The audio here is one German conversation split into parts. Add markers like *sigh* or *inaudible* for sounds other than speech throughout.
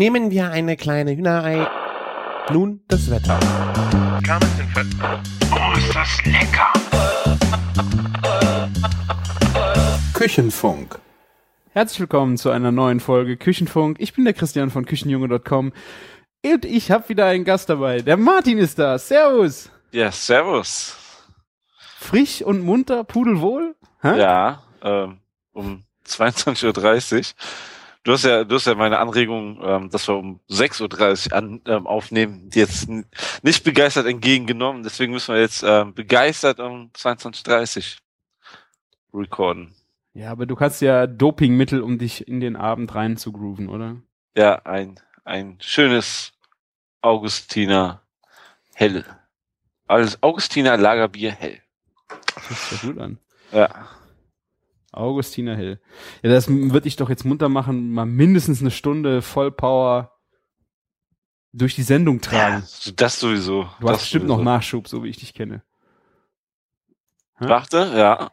Nehmen wir eine kleine Hühnerei. Nun das Wetter. Oh, ist das lecker! Küchenfunk. Herzlich willkommen zu einer neuen Folge Küchenfunk. Ich bin der Christian von Küchenjunge.com und ich habe wieder einen Gast dabei. Der Martin ist da. Servus. Ja, servus. Frisch und munter, pudelwohl? Hä? Ja, ähm, um 22.30 Uhr. Du hast ja, du hast ja meine Anregung, ähm, dass wir um 6.30 Uhr an, ähm, aufnehmen, jetzt nicht begeistert entgegengenommen. Deswegen müssen wir jetzt ähm, begeistert um 22.30 Uhr recorden. Ja, aber du kannst ja Dopingmittel, um dich in den Abend rein zu grooven, oder? Ja, ein, ein schönes Augustiner Hell. Alles Augustiner Lagerbier Hell. Das hört sich gut an. Ja. Augustiner Hill. Ja, das würde ich doch jetzt munter machen, mal mindestens eine Stunde Vollpower durch die Sendung tragen. ja das sowieso. Du das hast bestimmt noch. Nachschub, so wie ich dich kenne. Warte, ja.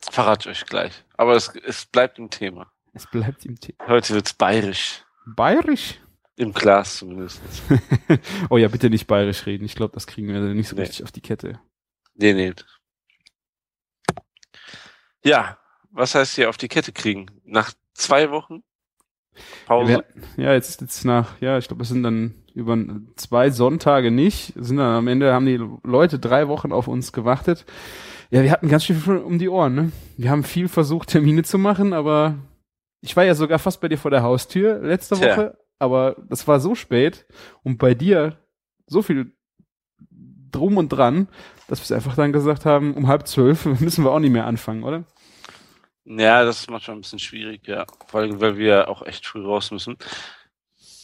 Verrate ich euch gleich. Aber es, es bleibt im Thema. Es bleibt im Thema. Heute wird's bayerisch. Bayerisch? Im Glas zumindest. *laughs* oh ja, bitte nicht bayerisch reden. Ich glaube, das kriegen wir nicht so Nee. richtig auf die Kette. Nee, nee. Ja, was heißt hier auf die Kette kriegen? Nach zwei Wochen Pause? Ja, jetzt, jetzt nach, ja, ich glaube, es sind dann über zwei Sonntage nicht, sind dann am Ende haben die Leute drei Wochen auf uns gewartet. Ja, wir hatten ganz schön viel um die Ohren, ne? Wir haben viel versucht, Termine zu machen, aber ich war ja sogar fast bei dir vor der Haustür letzte Tja. Woche, aber das war so spät und bei dir so viel drum und dran, dass wir einfach dann gesagt haben, um halb zwölf *laughs* müssen wir auch nicht mehr anfangen, oder? Ja, das ist manchmal ein bisschen schwierig, ja. Vor allem, weil wir auch echt früh raus müssen.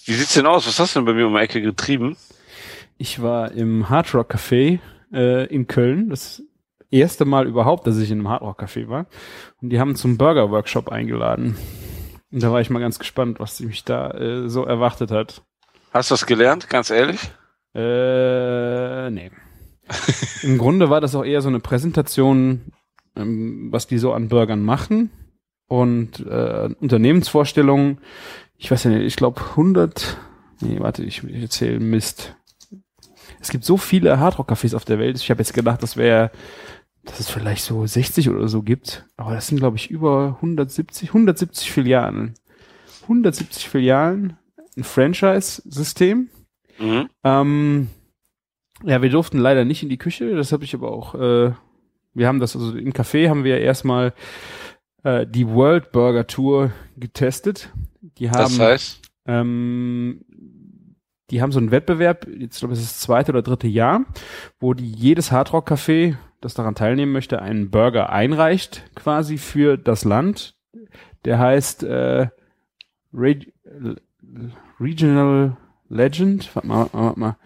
Wie sieht's denn aus? Was hast du denn bei mir um die Ecke getrieben? Ich war im Hard Rock Café äh, in Köln. Das erste Mal überhaupt, dass ich in einem Hard Rock Café war. Und die haben zum Burger Workshop eingeladen. Und da war ich mal ganz gespannt, was mich da äh, so erwartet hat. Hast du was gelernt, ganz ehrlich? Äh, nee. *laughs* Im Grunde war das auch eher so eine Präsentation, ähm, was die so an Burgern machen und äh, Unternehmensvorstellungen. Ich weiß ja nicht, ich glaube 100, nee, warte, ich, ich erzähle Mist. Es gibt so viele Hardrock-Cafés auf der Welt. Ich habe jetzt gedacht, das wäre, dass es vielleicht so 60 oder so gibt. Aber das sind, glaube ich, über 170, 170 Filialen. 170 Filialen, ein Franchise-System. Mhm. Ähm, ja, wir durften leider nicht in die Küche, das habe ich aber auch, äh, wir haben das, also im Café haben wir erstmal äh, die World Burger Tour getestet. Die haben, Das heißt? ähm, die haben so einen Wettbewerb, jetzt glaube ich, es ist das zweite oder dritte Jahr, wo die jedes Hardrock Café, das daran teilnehmen möchte, einen Burger einreicht, quasi für das Land. Der heißt äh, Reg Regional Legend. Warte mal, warte mal.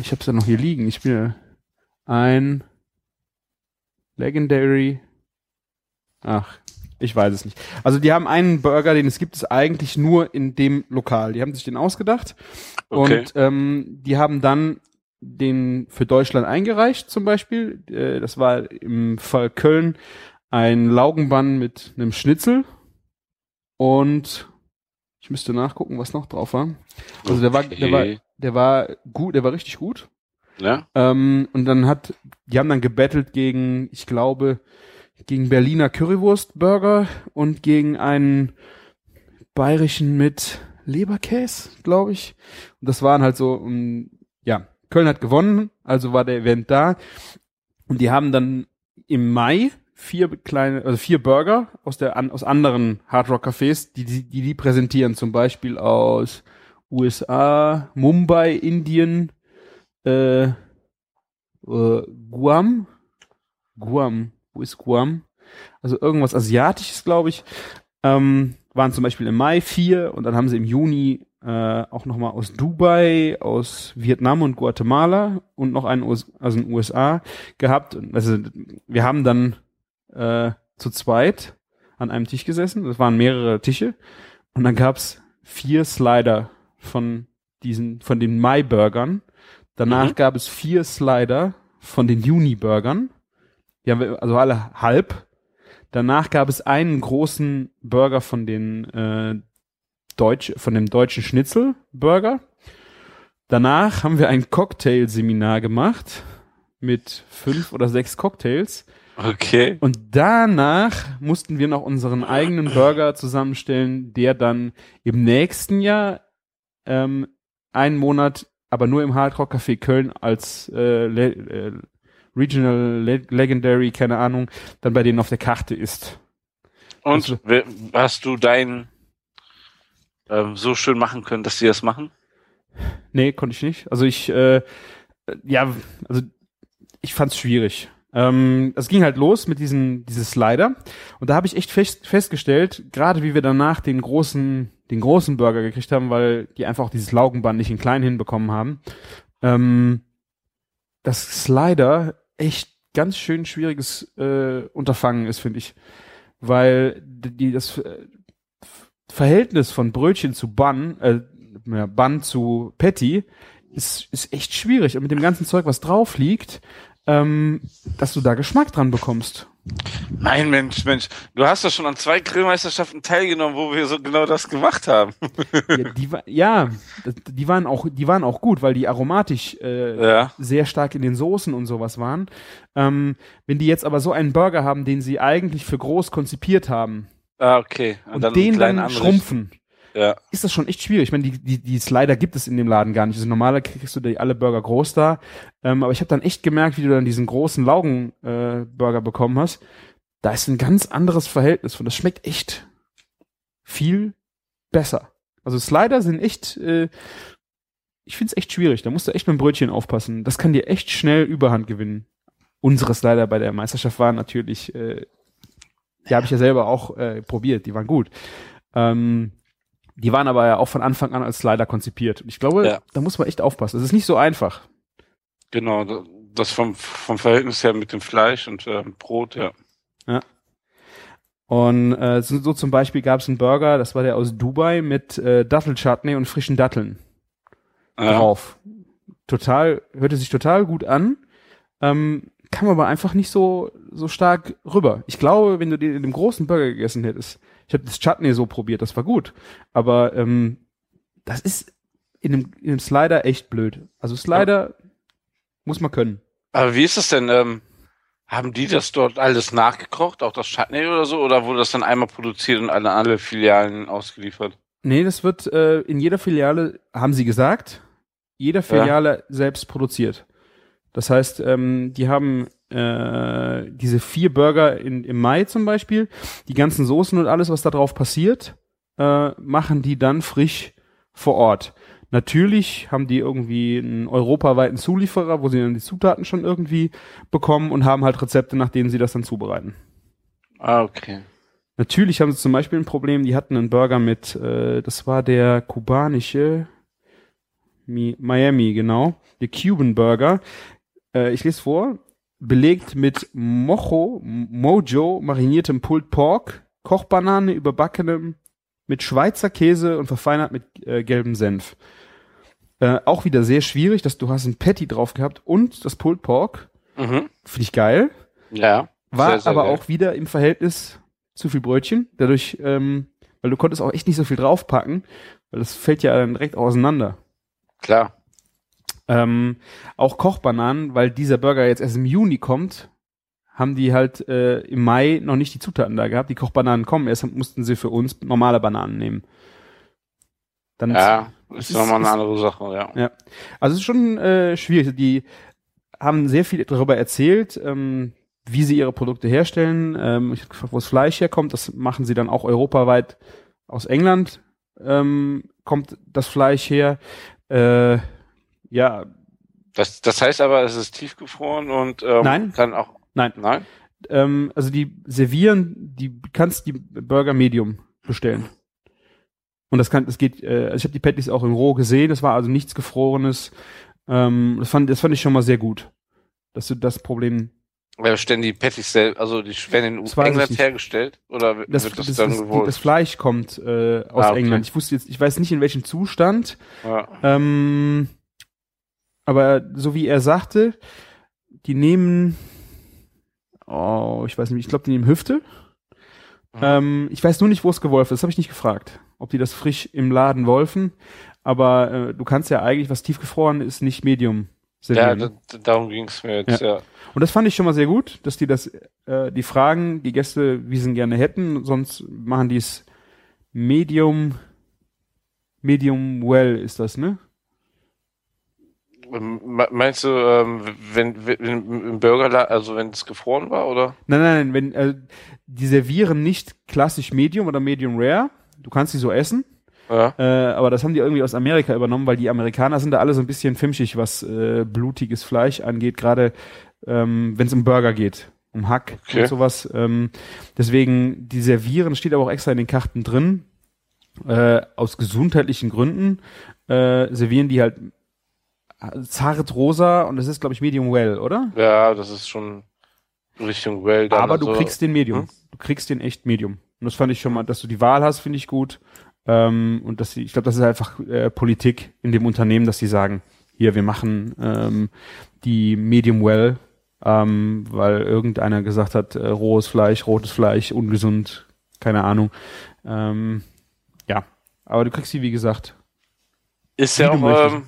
Ich hab's ja noch hier liegen. Ich bin ein Legendary. Ach, ich weiß es nicht. Also die haben einen Burger, den es gibt es eigentlich nur in dem Lokal. Die haben sich den ausgedacht Okay. und ähm, die haben dann den für Deutschland eingereicht zum Beispiel. Äh, das war im Fall Köln ein Laugenbann mit einem Schnitzel und ich müsste nachgucken, was noch drauf war. Also der war, der war, der war gut, der war richtig gut. Ja? Ähm, und dann hat, die haben dann gebettelt gegen, ich glaube, gegen Berliner Currywurst-Burger und gegen einen bayerischen mit Leberkäse, glaube ich. Und das waren halt so, um, ja, Köln hat gewonnen, also war der Event da. Und die haben dann im Mai vier kleine, also vier Burger aus der an, aus anderen Hard Rock Cafés, die, die die die präsentieren, zum Beispiel aus USA, Mumbai, Indien, äh, äh, Guam, Guam, wo ist Guam? Also irgendwas Asiatisches, glaube ich. Ähm, waren zum Beispiel im Mai vier und dann haben sie im Juni äh, auch nochmal aus Dubai, aus Vietnam und Guatemala und noch einen aus, aus den USA gehabt. Also wir haben dann äh, zu zweit an einem Tisch gesessen. Das waren mehrere Tische. Und dann gab's vier Slider von diesen, von den Mai-Burgern. Danach Mhm. gab es vier Slider von den Juni-Burgern. Die haben wir, also alle halb. Danach gab es einen großen Burger von den äh, Deutsch, von dem deutschen Schnitzelburger. Danach haben wir ein Cocktail-Seminar gemacht mit fünf oder sechs Cocktails. Okay. Und danach mussten wir noch unseren eigenen Burger zusammenstellen, der dann im nächsten Jahr ähm, einen Monat, aber nur im Hard Rock Café Köln als äh, Le äh, Regional Le Legendary, keine Ahnung, dann bei denen auf der Karte ist. Und Also- hast du dein ähm, so schön machen können, dass sie das machen? Nee, konnte ich nicht. Also ich, äh, ja, also ich fand's schwierig. Ähm, es ging halt los mit diesen dieses Slider und da habe ich echt fest, festgestellt, gerade wie wir danach den großen den großen Burger gekriegt haben, weil die einfach auch dieses Laugenband nicht in klein hinbekommen haben, ähm, dass Slider echt ganz schön schwieriges äh, Unterfangen ist, finde ich, weil die, das äh, Verhältnis von Brötchen zu Bun, äh, Bun zu Patty ist, ist echt schwierig. Und mit dem ganzen Zeug, was drauf liegt, ähm, dass du da Geschmack dran bekommst. Nein, Mensch, Mensch. Du hast doch schon an zwei Grillmeisterschaften teilgenommen, wo wir so genau das gemacht haben. ja, die, ja, die waren auch, die waren auch gut, weil die aromatisch äh, Ja. sehr stark in den Soßen und sowas waren. Ähm, wenn die jetzt aber so einen Burger haben, den sie eigentlich für groß konzipiert haben Ah, okay. und, den klein dann anrichten. schrumpfen, Ja. ist das schon echt schwierig. Ich meine, die, die, die Slider gibt es in dem Laden gar nicht. Also normaler kriegst du die alle Burger groß da. Ähm, aber ich habe dann echt gemerkt, wie du dann diesen großen Laugen-Burger äh, bekommen hast. Da ist ein ganz anderes Verhältnis von. Das schmeckt echt viel besser. Also Slider sind echt, äh, ich find's echt schwierig. Da musst du echt mit dem Brötchen aufpassen. Das kann dir echt schnell Überhand gewinnen. Unsere Slider bei der Meisterschaft waren natürlich, äh, die habe ich ja selber auch äh, probiert. Die waren gut. Ähm, die waren aber ja auch von Anfang an als Slider konzipiert. Und ich glaube, Ja. da muss man echt aufpassen. Das ist nicht so einfach. Genau. da- Das vom, vom Verhältnis her mit dem Fleisch und ähm, Brot, ja. Und äh, so, so zum Beispiel gab es einen Burger, das war der aus Dubai mit äh, Dattelchutney und frischen Datteln ja. drauf. Total, hörte sich total gut an, ähm, kam aber einfach nicht so so stark rüber. Ich glaube, wenn du den in dem großen Burger gegessen hättest, ich habe das Chutney so probiert, das war gut, aber ähm, das ist in dem, in dem Slider echt blöd. Also Slider muss man können. Aber wie ist es denn? Ähm, haben die das dort alles nachgekocht, auch das Chutney oder so? Oder wurde das dann einmal produziert und an alle Filialen ausgeliefert? Nee, das wird äh, in jeder Filiale, haben sie gesagt, jeder Filiale selbst produziert. Das heißt, ähm, die haben äh, diese vier Burger in, im Mai zum Beispiel, die ganzen Soßen und alles, was da drauf passiert, äh, machen die dann frisch vor Ort. Natürlich haben die irgendwie einen europaweiten Zulieferer, wo sie dann die Zutaten schon irgendwie bekommen und haben halt Rezepte, nach denen sie das dann zubereiten. Ah, okay. Natürlich haben sie zum Beispiel ein Problem, die hatten einen Burger mit, äh, das war der kubanische Mi Miami, genau, der Cuban Burger. Äh, ich lese vor, belegt mit Mojo, Mojo, mariniertem Pulled Pork, Kochbanane überbackenem mit Schweizer Käse und verfeinert mit äh, gelbem Senf. Äh, auch wieder sehr schwierig, dass du hast ein Patty drauf gehabt und das Pulled Pork. Mhm. Finde ich geil. Ja. War Sehr, sehr aber geil. auch wieder im Verhältnis zu viel Brötchen. Dadurch, ähm, weil du konntest auch echt nicht so viel draufpacken, weil das fällt ja dann direkt auseinander. Klar. Ähm, auch Kochbananen, weil dieser Burger jetzt erst im Juni kommt, haben die halt äh, im Mai noch nicht die Zutaten da gehabt. Die Kochbananen kommen, erst mussten sie für uns normale Bananen nehmen. Dann Ja, es ist ist- nochmal eine andere Sache, ja. ja. Also es ist schon äh, schwierig. Die haben sehr viel darüber erzählt, ähm, wie sie ihre Produkte herstellen. Ähm, ich hab gefragt, wo das Fleisch herkommt. Das machen sie dann auch europaweit aus England. Ähm, kommt das Fleisch her. Äh, ja, Das, das heißt aber, es ist tiefgefroren und ähm, Nein. kann auch. nein. Nein? Ähm, also die servieren, die kannst die Burger Medium bestellen. Und das kann, das geht, äh, also ich habe die Patties auch in roh gesehen, das war also nichts gefrorenes. Ähm, das fand, das fand ich schon mal sehr gut. Dass du das Problem, Wer stellen die Patties selbst, also die werden in Das England hergestellt? Oder wird das, das, das, das, dann das, das Fleisch kommt äh, aus Ah, okay. England. Ich wusste jetzt, ich weiß nicht in welchem Zustand, ja. ähm, aber so wie er sagte, die nehmen, oh, ich weiß nicht, ich glaube, die nehmen Hüfte. Mhm. Ähm, ich weiß nur nicht, wo es gewolft ist. Das habe ich nicht gefragt. ob die das frisch im Laden wolfen. Aber äh, du kannst ja eigentlich, was tiefgefroren ist, nicht Medium Ja, servieren. da, darum ging's mir jetzt, ja. Und das fand ich schon mal sehr gut, dass die das, äh, die fragen, die Gäste, wie sie ihn gerne hätten, sonst machen die es Medium, Medium well ist das, ne? Ähm, me- Meinst du, ähm, wenn, wenn im Burgerladen, also wenn es gefroren war, oder? Nein, nein, nein, wenn, äh, die servieren nicht klassisch Medium oder Medium rare. Du kannst sie so essen, Ja. äh, aber das haben die irgendwie aus Amerika übernommen, weil die Amerikaner sind da alle so ein bisschen fimschig, was äh, blutiges Fleisch angeht, gerade ähm, wenn es um Burger geht, um Hack Okay. und sowas. Ähm, deswegen, die servieren, steht aber auch extra in den Karten drin, äh, aus gesundheitlichen Gründen äh, servieren die halt zart rosa und das ist, glaube ich, Medium well, oder? Ja, das ist schon Richtung Well dann. Aber du also- kriegst den Medium. Hm? Du kriegst den echt Medium. Und das fand ich schon mal, dass du die Wahl hast, finde ich gut. Ähm, und dass sie, ich glaube, das ist einfach äh, Politik in dem Unternehmen, dass sie sagen, hier, wir machen ähm, die Medium Well, ähm, weil irgendeiner gesagt hat, äh, rohes Fleisch, rotes Fleisch, ungesund, keine Ahnung. Ähm, ja, aber du kriegst sie, wie gesagt, Ist ja du auch, ähm,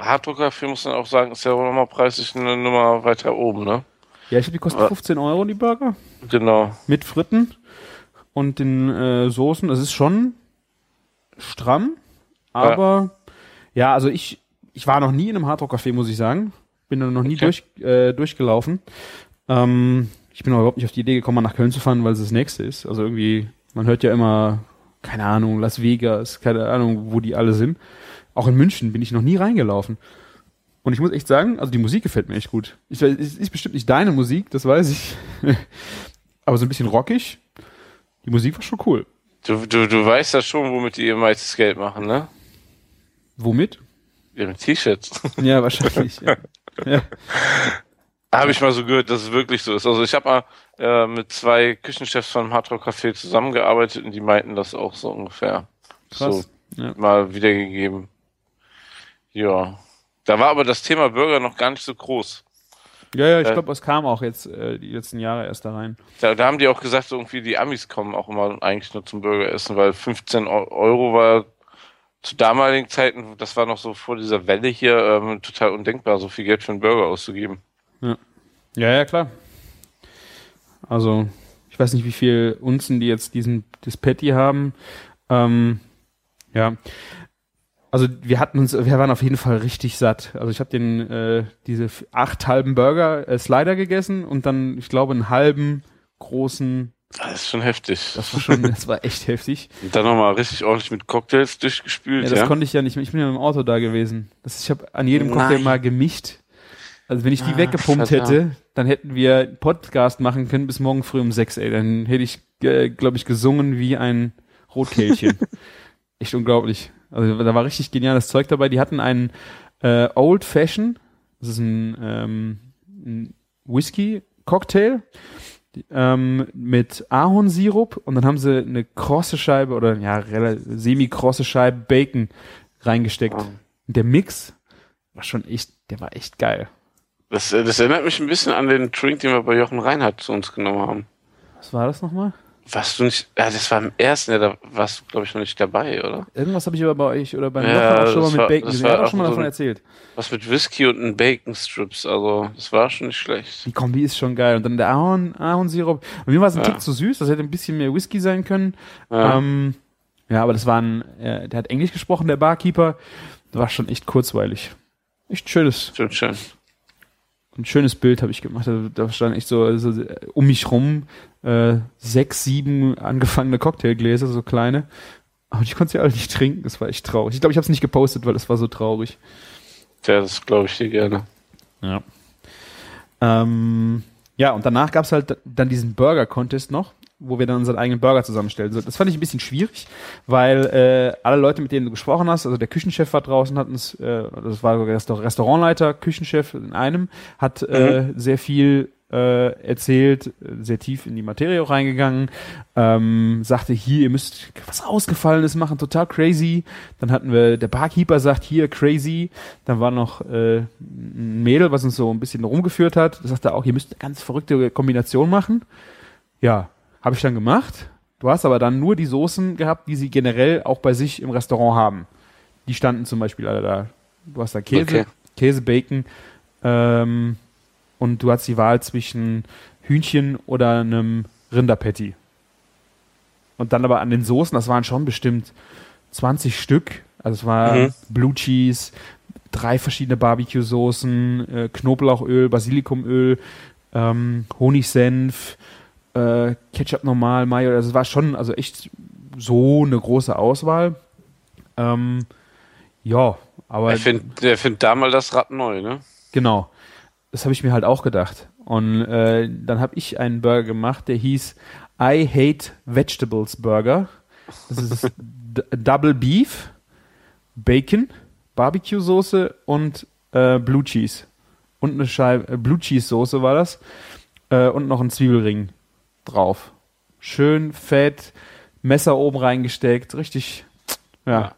Harddruckerfilm muss man auch sagen, ist ja auch nochmal preislich eine Nummer weiter oben, ne? ja, ich glaube, die kosten Ja. 15 Euro, die Burger. Genau. mit Fritten und den äh, Soßen. Das ist schon stramm, aber ja, also ich, ich war noch nie in einem Hardrock-Café, muss ich sagen. Bin da noch nie Okay. durch, äh, durchgelaufen. Ähm, ich bin überhaupt nicht auf die Idee gekommen, mal nach Köln zu fahren, weil es das nächste ist. Also irgendwie, man hört ja immer, keine Ahnung, Las Vegas, keine Ahnung, wo die alle sind. Auch in München bin ich noch nie reingelaufen. Und ich muss echt sagen, also die Musik gefällt mir echt gut. Ich, weiß, es ist bestimmt nicht deine Musik, das weiß ich. *laughs* aber so ein bisschen rockig. Die Musik war schon cool. Du, du, du weißt ja schon, womit die ihr meistes Geld machen, ne? Womit? Mit T-Shirts. *laughs* Ja, wahrscheinlich. ja. Ja. *laughs* Habe ich mal so gehört, dass es wirklich so ist. Also ich habe mal äh, mit zwei Küchenchefs von einem Hardrock Café zusammengearbeitet und die meinten das auch so ungefähr. Krass. So Ja. mal wiedergegeben. Ja. Da war aber das Thema Burger noch gar nicht so groß. Ja, ja, ich Äh. glaube, es kam auch jetzt äh, die letzten Jahre erst da rein. Da, da haben die auch gesagt, irgendwie die Amis kommen auch immer eigentlich nur zum Burger essen, weil 15 Eu- Euro war zu damaligen Zeiten, das war noch so vor dieser Welle hier, ähm, total undenkbar, so viel Geld für einen Burger auszugeben. Ja, ja, klar. Also, ich weiß nicht, wie viel Unzen die jetzt diesen, das Patty haben. Ähm, ja. Also wir hatten uns, wir waren auf jeden Fall richtig satt. Also ich habe den äh, diese acht halben Burger äh, Slider gegessen und dann, ich glaube, einen halben großen. Das ist schon heftig. Das war schon, das war echt heftig. *laughs* Und dann nochmal richtig ordentlich mit Cocktails Ja, durchgespült, das ja? konnte ich ja nicht. Ich bin ja im Auto da gewesen. Das, ich habe an jedem Cocktail Nein. mal gemischt. Also wenn ich die Ah, weggepumpt verdammt. hätte, dann hätten wir einen Podcast machen können bis morgen früh um sechs. Ey, dann hätte ich, äh, glaube ich, gesungen wie ein Rotkehlchen. *laughs* Echt unglaublich. Also da war richtig geniales Zeug dabei. Die hatten einen äh, Old Fashion. Das ist ein, ähm, ein Whisky-Cocktail ähm, mit Ahornsirup und dann haben sie eine krosse Scheibe oder ja, semi-krosse Scheibe Bacon reingesteckt. Und der Mix war schon echt, der war echt geil. Das, äh, das erinnert mich ein bisschen an den Drink, den wir bei Jochen Reinhardt zu uns genommen haben. Was war das nochmal? Warst du nicht, ja, das war im ersten, ja, da warst du, glaube ich, noch nicht dabei, oder? Irgendwas habe ich aber bei euch oder beim Ja, auch schon mal mit war- Bacon gesehen. Hat war auch schon mal so davon erzählt. Was mit Whisky und einen Bacon Strips, also, das war schon nicht schlecht. Die Kombi ist schon geil. Und dann der Ahorn, Ahornsirup. Und mir war es ein Ja. Tick zu süß. Das hätte ein bisschen mehr Whisky sein können. Ja. Ähm, ja, aber das war ein, äh, der hat Englisch gesprochen, der Barkeeper. Das war schon echt kurzweilig. Echt schönes, Schön, schön. Ein schönes Bild habe ich gemacht. Da, da stand echt so, so äh, um mich rum äh, sechs, sieben angefangene Cocktailgläser, so kleine. Aber ich konnte sie alle nicht trinken. Das war echt traurig. Ich glaube, ich habe es nicht gepostet, weil es war so traurig. Ja, das glaube ich dir gerne. Ja. Ähm, ja, und danach gab's halt dann diesen Burger-Contest noch, wo wir dann unseren eigenen Burger zusammenstellen. So, Das fand ich ein bisschen schwierig, weil äh, alle Leute, mit denen du gesprochen hast, also der Küchenchef war draußen, hat uns, äh, das war sogar Restaur- Restaurantleiter, Küchenchef in einem, hat äh, sehr viel äh, erzählt, äh, sehr tief in die Materie auch reingegangen, ähm, sagte hier, ihr müsst was Ausgefallenes machen, total crazy. Dann hatten wir, der Barkeeper sagt hier crazy. Dann war noch äh, ein Mädel, was uns so ein bisschen rumgeführt hat. Das sagte auch, ihr müsst eine ganz verrückte Kombination machen. Ja, habe ich dann gemacht. Du hast aber dann nur die Soßen gehabt, die sie generell auch bei sich im Restaurant haben. Die standen zum Beispiel alle da. Du hast da Käse, Okay. Käse, Bacon ähm, und du hast die Wahl zwischen Hühnchen oder einem Rinderpatty. Und dann aber an den Soßen, das waren schon bestimmt 20 Stück. Also es war Mhm. Blue Cheese, drei verschiedene Barbecue-Soßen, äh, Knoblauchöl, Basilikumöl, ähm, Honigsenf, äh, Ketchup normal, Mayo. Also es war schon, also echt so eine große Auswahl. Ähm, ja, aber Er findet er find da mal das Rad neu, ne? Genau. Das habe ich mir halt auch gedacht. Und äh, dann habe ich einen Burger gemacht, der hieß I Hate Vegetables Burger. Das ist *laughs* Double Beef, Bacon, Barbecue-Soße und äh, Blue Cheese. Und eine Scheibe, äh, Blue Cheese-Soße war das. Äh, und noch ein Zwiebelring drauf. Schön fett, Messer oben reingesteckt, richtig, ja. Ja.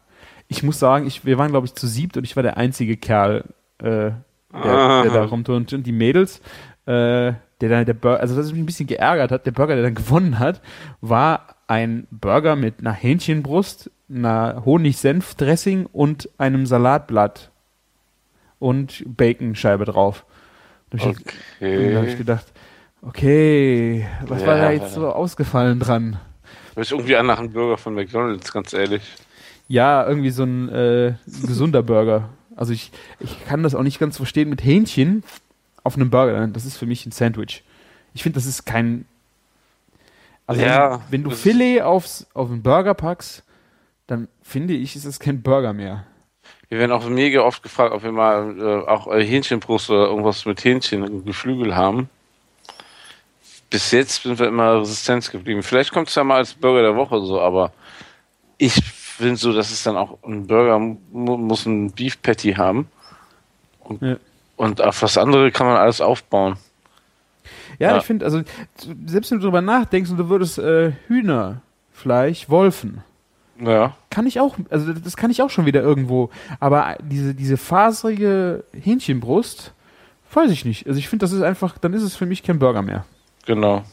Ich muss sagen, ich, wir waren, glaube ich, zu siebt und ich war der einzige Kerl, äh, der, Ah. der da rumturnt. Und die Mädels, äh, der dann der Burger, also was mich ein bisschen geärgert hat, der Burger, der dann *laughs* gewonnen hat, war ein Burger mit einer Hähnchenbrust, einer Honig-Senf-Dressing und einem Salatblatt und Baconscheibe drauf. Da hab ich, da hab ich Okay. gedacht, okay, was war Ja. da jetzt so ausgefallen dran? Hört sich irgendwie an nach einem Burger von McDonalds, ganz ehrlich. Ja, irgendwie so ein äh, gesunder Burger. Also ich, ich kann das auch nicht ganz verstehen mit Hähnchen auf einem Burger. Das ist für mich ein Sandwich. Ich finde, das ist kein. Also Ja, wenn, du Filet aufs, auf einen Burger packst, dann finde ich, ist es kein Burger mehr. Wir werden auch mega oft gefragt, ob wir mal äh, auch äh, Hähnchenbrust oder irgendwas mit Hähnchen und Geflügel haben. Bis jetzt sind wir immer Resistenz geblieben. Vielleicht kommt es ja mal als Burger der Woche so, aber ich finde so, dass es dann auch ein Burger mu muss ein Beef Patty haben. Und, Ja. und auf das andere kann man alles aufbauen. Ja, Ja. ich finde, also selbst wenn du drüber nachdenkst und du würdest äh, Hühnerfleisch wolfen, Ja. kann ich auch, also das kann ich auch schon wieder irgendwo. Aber diese, diese faserige Hähnchenbrust, weiß ich nicht. Also ich finde, das ist einfach, dann ist es für mich kein Burger mehr. Genau.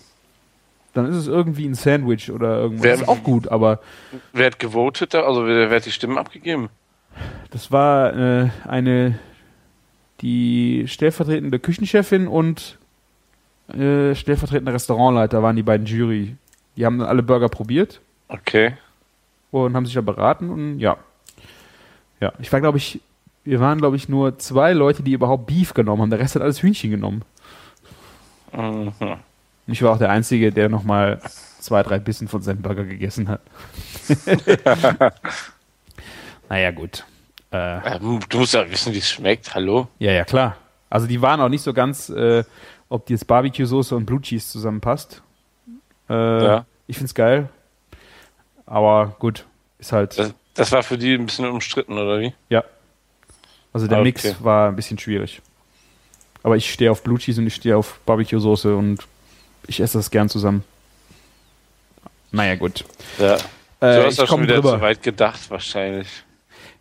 Dann ist es irgendwie ein Sandwich oder irgendwas. Wer- Das ist auch gut, aber Wer hat gewotet da? Also wer, wer hat die Stimmen abgegeben? das war äh, eine, die stellvertretende Küchenchefin und äh, stellvertretende Restaurantleiter waren die beiden Jury. Die haben dann alle Burger probiert Okay. und haben sich da beraten und ja. Ja, ich war, glaube ich, wir waren, glaube ich, nur zwei Leute, die überhaupt Beef genommen haben. Der Rest hat alles Hühnchen genommen. Mhm. Ich war auch der Einzige, der nochmal zwei, drei Bissen von seinem Burger gegessen hat. *laughs* naja, gut. Äh, Du musst ja wissen, wie es schmeckt. Hallo? ja, ja, klar. Also die waren auch nicht so ganz, äh, ob die jetzt Barbecue-Soße und Blue Cheese zusammenpasst. Äh, Ja. Ich find's geil. Aber gut, ist halt, Das, das war für die ein bisschen umstritten, oder wie? ja. Also der Okay. Mix war ein bisschen schwierig. Aber ich stehe auf Blue Cheese und ich stehe auf Barbecue-Soße und ich esse das gern zusammen. Naja, gut. Ja. Äh, du hast doch schon wieder drüber. zu weit gedacht, wahrscheinlich.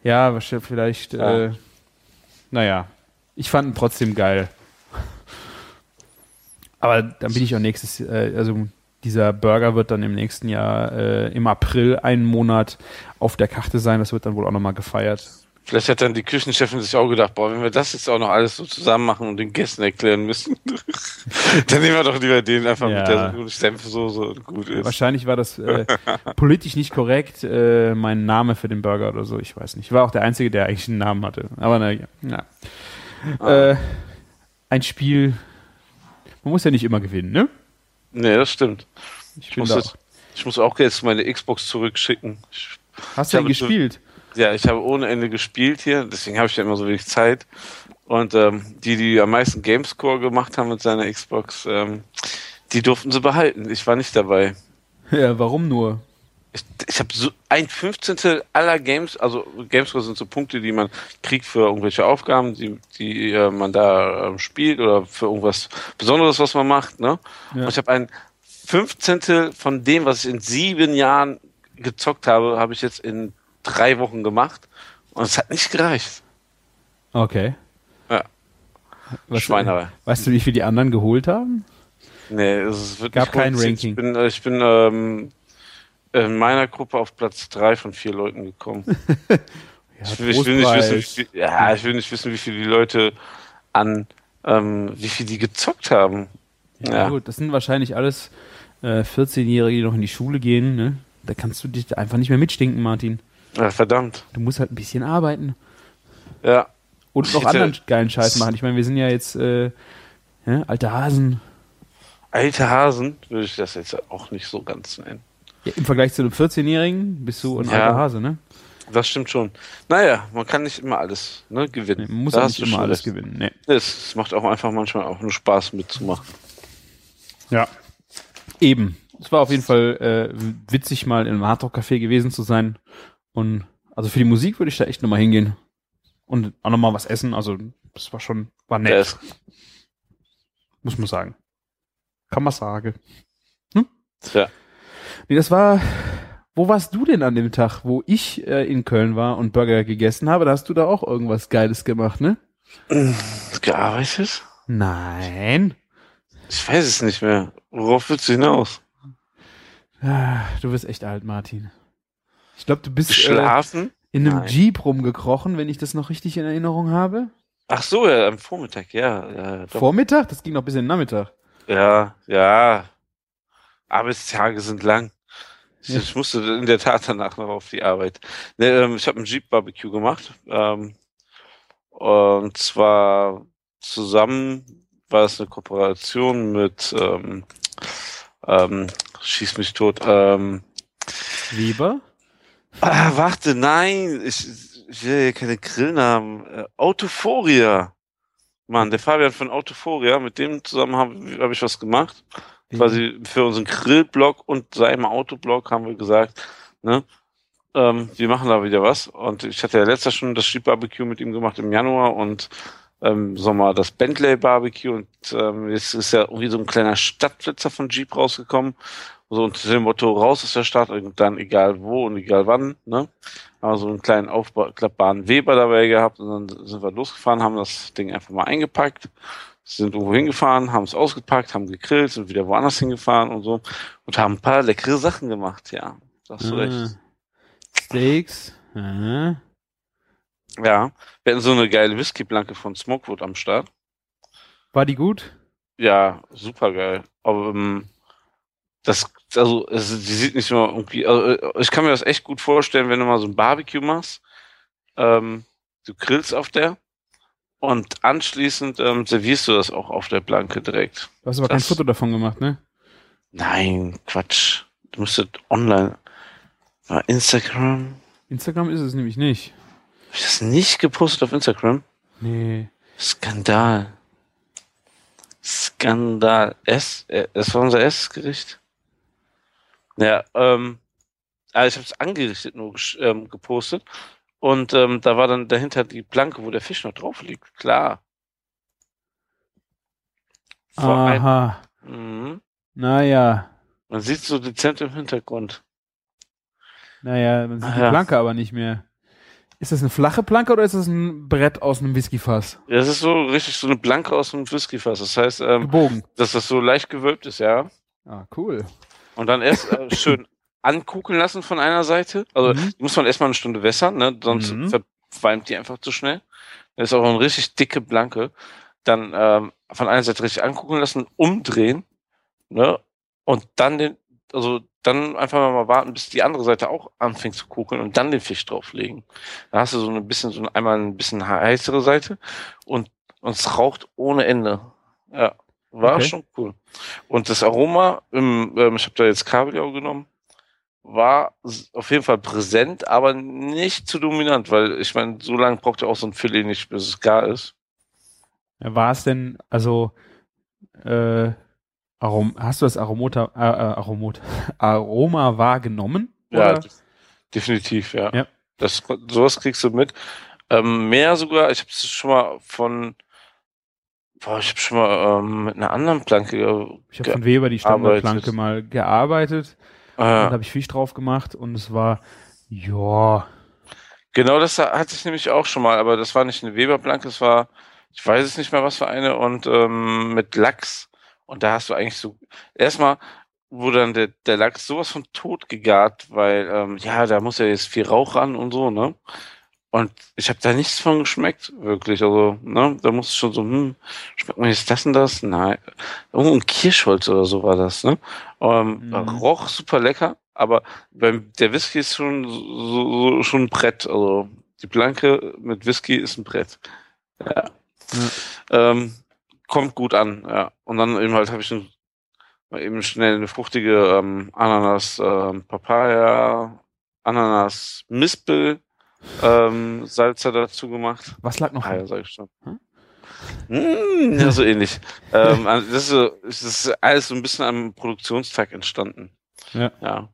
Ja, wahrscheinlich vielleicht, Ja. äh, naja, ich fand ihn trotzdem geil. Aber dann bin ich auch nächstes, äh, also dieser Burger wird dann im nächsten Jahr äh, im April einen Monat auf der Karte sein. Das wird dann wohl auch nochmal gefeiert. Vielleicht hat dann die Küchenchefin sich auch gedacht, boah, wenn wir das jetzt auch noch alles so zusammen machen und den Gästen erklären müssen, *laughs* dann nehmen wir doch lieber den einfach Ja. mit der Senfsoße und gut ist. Wahrscheinlich war das äh, *laughs* politisch nicht korrekt, äh, mein Name für den Burger oder so. Ich weiß nicht. Ich war auch der Einzige, der eigentlich einen Namen hatte. Aber naja. Ja. Äh, ein Spiel. Man muss ja nicht immer gewinnen, ne? Nee, das stimmt. Ich Ich muss, da jetzt, ich muss auch jetzt meine Xbox zurückschicken. Ich, Hast du denn zu- gespielt? Ja, ich habe ohne Ende gespielt hier, deswegen habe ich ja immer so wenig Zeit. Und ähm, die, die am meisten Gamescore gemacht haben mit seiner Xbox, ähm, die durften sie behalten. Ich war nicht dabei. Ja, warum nur? Ich, ich habe so ein Fünfzehntel aller Games, also Gamescore sind so Punkte, die man kriegt für irgendwelche Aufgaben, die, die äh, man da ähm, spielt oder für irgendwas Besonderes, was man macht. Ne? Ja. Und ich habe ein Fünfzehntel von dem, was ich in sieben Jahren gezockt habe, habe ich jetzt in drei Wochen gemacht und es hat nicht gereicht. Okay. Ja. Was, Schweinerei. Weißt du, wie viel die anderen geholt haben? Nee, es wird Gab kein. Ranking. Ich bin, äh, ich bin ähm, in meiner Gruppe auf Platz drei von vier Leuten gekommen. *laughs* Ja, ich, will, ich will nicht wissen, wie viel, ja, ich will nicht wissen, wie viele die Leute an, ähm, wie viel die gezockt haben. Ja, Ja. gut, das sind wahrscheinlich alles äh, 14-Jährige, die noch in die Schule gehen. Ne? Da kannst du dich einfach nicht mehr mitstinken, Martin. Ja, verdammt. Du musst halt ein bisschen arbeiten Ja, und noch anderen geilen Scheiß machen. Ich meine, wir sind ja jetzt äh, ja, alte Hasen. alte Hasen würde ich das jetzt auch nicht so ganz nennen. Ja, Im Vergleich zu einem 14-Jährigen bist du ein Ja. alter Hase, ne? Das stimmt schon. Naja, man kann nicht immer alles ne, gewinnen. Nee, man muss Da ja hast nicht du immer schon alles recht. gewinnen. Nee. Es es macht auch einfach manchmal auch nur Spaß mitzumachen. Ja. Eben. Es war auf jeden Fall äh, witzig, mal in einem Hardrock-Café gewesen zu sein. Und also für die Musik würde ich da echt nochmal hingehen. Und auch nochmal was essen. Also das war schon, war nett, ist, muss man sagen. Kann man sagen. ja. Nee, das war. Wo warst du denn an dem Tag, wo ich äh, in Köln war und Burger gegessen habe? Da hast du da auch irgendwas Geiles gemacht, ne? *clears throat* Gearbeitet? Nein. Ich weiß es nicht mehr. Worauf willst du hinaus? Ah, Du wirst echt alt, Martin. Ich glaube, du bist äh, in einem Nein. Jeep rumgekrochen, wenn ich das noch richtig in Erinnerung habe. Ach so, ja, am Vormittag, ja. Doch. Vormittag? Das ging noch bis in den Nachmittag. ja, ja. Arbeitstage sind lang. Ich, Ja. ich musste in der Tat danach noch auf die Arbeit. Ne, ähm, ich habe ein Jeep Barbecue gemacht. Ähm, und zwar zusammen war es eine Kooperation mit ähm, ähm, Schieß mich tot. Ähm, Weber? Ah, warte, nein, ich, ich will hier keine Grillnamen. Äh, Autophoria. Mann, der Fabian von Autophoria, mit dem zusammen habe hab ich was gemacht. Quasi für unseren Grillblog und seinem Autoblog haben wir gesagt, ne, ähm, wir machen da wieder was. Und ich hatte ja letztes schon das Jeep Barbecue mit ihm gemacht im Januar und ähm, Sommer das Bentley Barbecue und ähm, jetzt ist ja irgendwie so ein kleiner Stadtflitzer von Jeep rausgekommen. So unter dem Motto raus aus der Stadt und dann egal wo und egal wann, ne? Haben wir so einen kleinen aufklappbaren Weber dabei gehabt und dann sind wir losgefahren, haben das Ding einfach mal eingepackt, sind irgendwo hingefahren, haben es ausgepackt, haben gegrillt, sind wieder woanders hingefahren und so und haben ein paar leckere Sachen gemacht, ja. Da hast du Ah. recht. Steaks. Ah. Ja. Wir hatten so eine geile Whiskyblanke von Smokewood am Start. War die gut? Ja, super geil. Aber ähm, das, also, es, die sieht nicht nur irgendwie, also, äh, ich kann mir das echt gut vorstellen, wenn du mal so ein Barbecue machst, ähm, du grillst auf der und anschließend ähm, servierst du das auch auf der Blanke direkt. Du hast aber kein Das- Foto davon gemacht, ne? Nein, Quatsch. Du müsstet online. Instagram? Instagram ist es nämlich nicht. Hab ich das nicht gepostet auf Instagram? Nee. Skandal. Skandal. S, äh, das war unser Essgericht. Ja, ähm, also ich habe es angerichtet nur ähm, gepostet und ähm, da war dann dahinter die Planke, wo der Fisch noch drauf liegt. Klar. Vor ein, Aha. mhm. Naja. Man sieht so dezent im Hintergrund. Naja, man sieht Ah, die ja. Planke aber nicht mehr. Ist das eine flache Planke oder ist das ein Brett aus einem Whiskyfass? Ja, Das ist so richtig so eine Blanke aus dem Whiskyfass. Das heißt, ähm, Gebogen. dass das so leicht gewölbt ist, ja. Ah, cool. Und dann erst äh, *laughs* schön ankugeln lassen von einer Seite. Also Mhm. die muss man erstmal eine Stunde wässern, ne? sonst Mhm. verqualmt die einfach zu schnell. Das ist auch eine richtig dicke Blanke. Dann ähm, von einer Seite richtig ankugeln lassen, umdrehen, ne? Und dann den, also dann einfach mal warten, bis die andere Seite auch anfängt zu kugeln und dann den Fisch drauflegen. Da hast du so ein bisschen, so einmal ein bisschen heißere Seite und, und es raucht ohne Ende. Ja, war Okay. schon cool. Und das Aroma, im, ähm, ich habe da jetzt Kabeljau genommen, war auf jeden Fall präsent, aber nicht zu dominant, weil ich meine, so lange braucht ja auch so ein Filet nicht, bis es gar ist. Ja, War es denn, also, äh, Arom hast du das Aromota, äh, äh, Aromot, *laughs* Aroma wahrgenommen? Ja, Oder? def- definitiv, ja. Ja. Das, sowas kriegst du mit. Ähm, mehr sogar, ich habe es schon mal von, boah, ich habe schon mal ähm, mit einer anderen Planke, äh, Ich habe von Weber die Standardplanke mal gearbeitet. Und äh, da habe ich Fisch drauf gemacht und es war, ja, genau das hatte ich nämlich auch schon mal, aber das war nicht eine Weberplanke, es war, ich weiß es nicht mehr, was für eine, und ähm, mit Lachs. Und da hast du eigentlich so, erstmal, wurde dann der, der Lachs sowas von tot gegart, weil, ähm, ja, da muss ja jetzt viel Rauch ran und so, ne? Und ich habe da nichts von geschmeckt, wirklich. Also, ne, da musste schon so, hm, schmeckt mir jetzt das und das? Nein. Irgendwo ein Kirschholz oder so war das, ne? Ähm, Mhm. Roch super lecker, aber beim, der Whisky ist schon so, so, schon ein Brett. Also, die Blanke mit Whisky ist ein Brett. Ja. Ähm, kommt gut an, ja. Und dann eben halt habe ich ein, eben schnell eine fruchtige ähm, Ananas, ähm, Papaya, Ananas, Mispel, ähm, Salzer dazu gemacht. Was lag noch? Ah, ja, sag ich schon. Hm? Mm, ja, so ähnlich. *laughs* ähm, also das, ist so, das ist alles so ein bisschen am Produktionstag entstanden. Ja. Ja.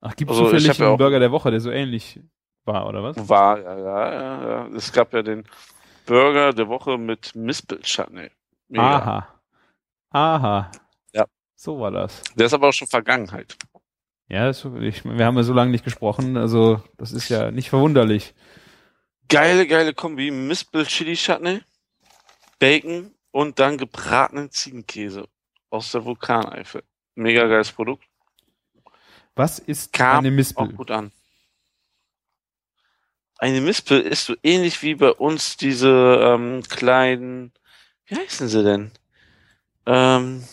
Ach, gibt Also, ich zufällig ja einen Burger der Woche, der so ähnlich war, oder was? War, ja, ja, ja, ja. Es gab ja den Burger der Woche mit Mispel-Chutney. Aha. Aha. Ja. So war das. Der ist aber auch schon Vergangenheit. Ja, das, ich, wir haben ja so lange nicht gesprochen, also das ist ja nicht verwunderlich. Geile, geile Kombi. Mispel Chili Chutney, Bacon und dann gebratenen Ziegenkäse aus der Vulkaneifel. Mega geiles Produkt. Was ist Kam eine Auch Mispel? gut an. Eine Mispel ist so ähnlich wie bei uns diese ähm, kleinen, wie heißen sie denn? Ähm,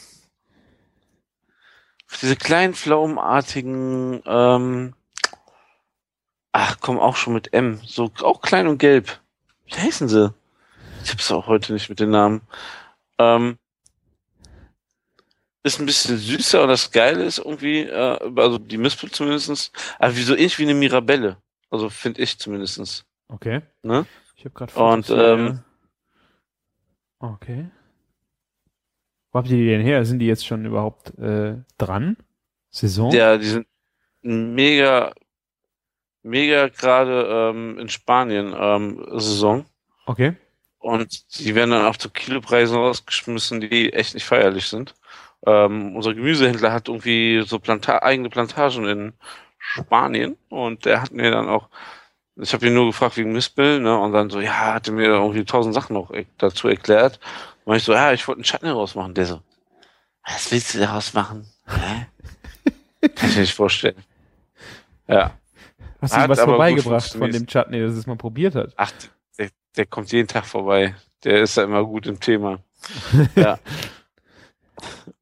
diese kleinen pflaumenartigen, ähm, ach komm, auch schon mit M, so auch klein und gelb. Wie heißen sie? Ich hab's auch heute nicht mit den Namen. Ähm, ist ein bisschen süßer und das Geile ist irgendwie, äh, also die Mispel zumindestens, aber wie so ähnlich wie eine Mirabelle. Also finde ich zumindestens. Okay. Ne? Ich habe gerade Und, ähm, Okay. Wo habt ihr die denn her? Sind die jetzt schon überhaupt äh, dran? Saison? Ja, die sind mega, mega gerade ähm, in Spanien ähm, Saison. Okay. Und die werden dann auch zu Kilopreisen rausgeschmissen, die echt nicht feierlich sind. Ähm, unser Gemüsehändler hat irgendwie so Planta eigene Plantagen in Spanien und der hat mir dann auch, ich habe ihn nur gefragt wegen Mispel, ne, und dann so, ja, hat er mir irgendwie tausend Sachen noch e- dazu erklärt. Und ich so, ja, ich wollte einen Chutney rausmachen. Der so, was willst du daraus machen? Hä? *laughs* Kann ich mir nicht vorstellen. Ja. Hast du ihm was vorbeigebracht von dem Chutney, dass es mal probiert hat? Ach, der, der kommt jeden Tag vorbei. Der ist da immer gut im Thema. *laughs* Ja.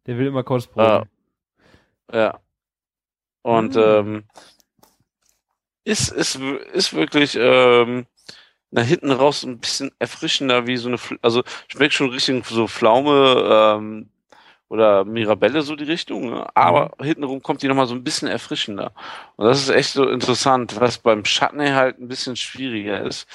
Der will immer kurz probieren. Ja. Und Mhm. ähm, ist, ist, ist wirklich ähm, nach hinten raus ein bisschen erfrischender wie so eine, also schmeckt schon richtig so Pflaume ähm, oder Mirabelle so die Richtung, ne? aber hintenrum kommt die nochmal so ein bisschen erfrischender. Und das ist echt so interessant, was beim Chutney halt ein bisschen schwieriger ist,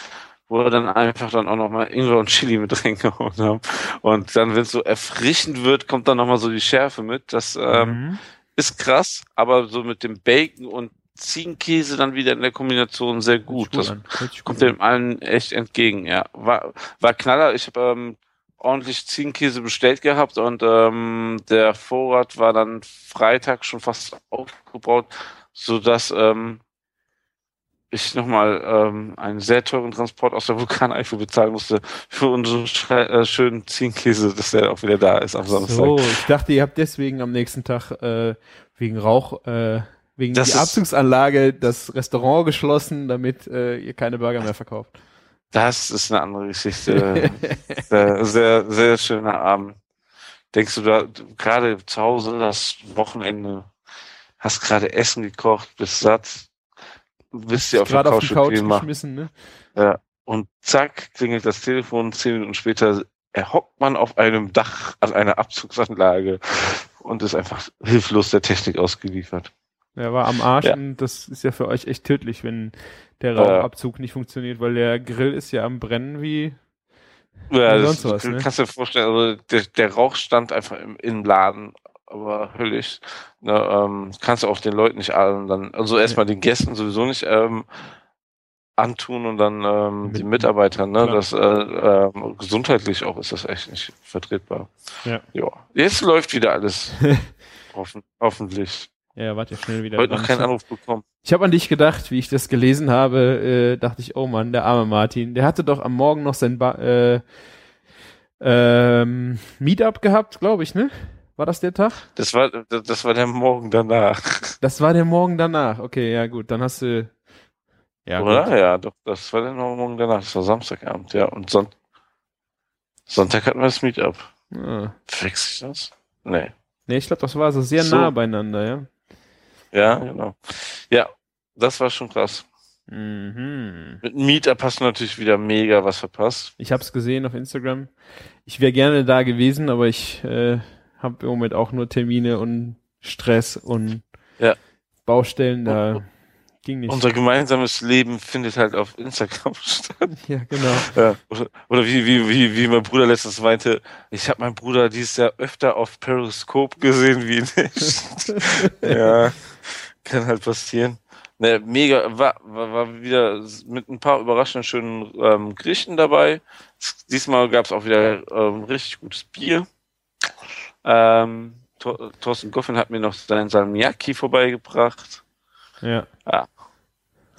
wo wir dann einfach dann auch nochmal Ingwer und Chili mit *laughs* reingehauen haben. Und dann, wenn es so erfrischend wird, kommt dann nochmal so die Schärfe mit. Das ähm, Mhm. ist krass, aber so mit dem Bacon und Ziegenkäse dann wieder in der Kombination sehr gut. Das kommt dem allen echt entgegen, ja. War, war Knaller. Ich habe ähm, ordentlich Ziegenkäse bestellt gehabt und ähm, der Vorrat war dann Freitag schon fast aufgebaut, sodass ähm, ich nochmal ähm, einen sehr teuren Transport aus der Vulkaneifel bezahlen musste für unseren äh, schönen Ziegenkäse, dass der auch wieder da ist am Samstag. So, ich dachte, ihr habt deswegen am nächsten Tag äh, wegen Rauch, äh, wegen Das die ist- Abzugsanlage das Restaurant geschlossen, damit äh, ihr keine Burger mehr verkauft. Das ist eine andere Geschichte. *laughs* sehr, sehr, sehr schöner Abend. Denkst du da gerade zu Hause das Wochenende, hast gerade Essen gekocht, bist satt, bist dir auf der auf die Couch geschmissen, ne? und zack, klingelt das Telefon, zehn Minuten später erhockt man auf einem Dach an einer Abzugsanlage und ist einfach hilflos der Technik ausgeliefert. Der war am Arsch Ja. und das ist ja für euch echt tödlich, wenn der Ja. Rauchabzug nicht funktioniert, weil der Grill ist ja am Brennen wie Ja, das, sonst was, du ne? kannst dir vorstellen, also der, der Rauch stand einfach im, im Laden, aber höllisch. Ne, ähm, kannst du auch den Leuten nicht allen dann, also erstmal den Gästen sowieso nicht ähm, antun und dann ähm, Mit- die Mitarbeiter, ne? Klar. Das äh, ähm, gesundheitlich auch ist das echt nicht vertretbar. Ja. Ja. Jetzt läuft wieder alles. *laughs* Hoffen, hoffentlich. Ja, wart ja schnell wieder Heute noch keinen *laughs* Anruf bekommen. Ich habe an dich gedacht, wie ich das gelesen habe, äh, dachte ich, oh Mann, der arme Martin, der hatte doch am Morgen noch sein ba äh, ähm, Meetup gehabt, glaube ich, ne? War das der Tag? Das war, das war der Morgen danach. Das war der Morgen danach. Okay, ja gut, dann hast du. Ja, Oder? gut. Ja, doch, das war der Morgen danach. Das war Samstagabend, ja. Und Son Sonntag hatten wir das Meetup. Ah. Verwechsel ich das? Nee. Nee, ich glaube, das war so sehr So. nah beieinander, ja. Ja, genau. Ja, das war schon krass. Mhm. Mit Meetup hast du natürlich wieder mega was verpasst. Ich habe es gesehen auf Instagram. Ich wäre gerne da gewesen, aber ich äh, habe im Moment auch nur Termine und Stress und Ja. Baustellen. Da Und- ging nicht. Unser gemeinsames Leben findet halt auf Instagram *laughs* statt. ja, genau. Ja. Oder, oder wie, wie, wie, wie mein Bruder letztens meinte, ich habe meinen Bruder dieses Jahr öfter auf Periscope gesehen wie nicht. *laughs* ja, kann halt passieren. Ne, mega, war, war, war wieder mit ein paar überraschend schönen ähm, Gerichten dabei. Diesmal gab es auch wieder ähm, richtig gutes Bier. Ähm, Thor- Thorsten Goffin hat mir noch seinen Salmiakki vorbeigebracht. Ja. Ja.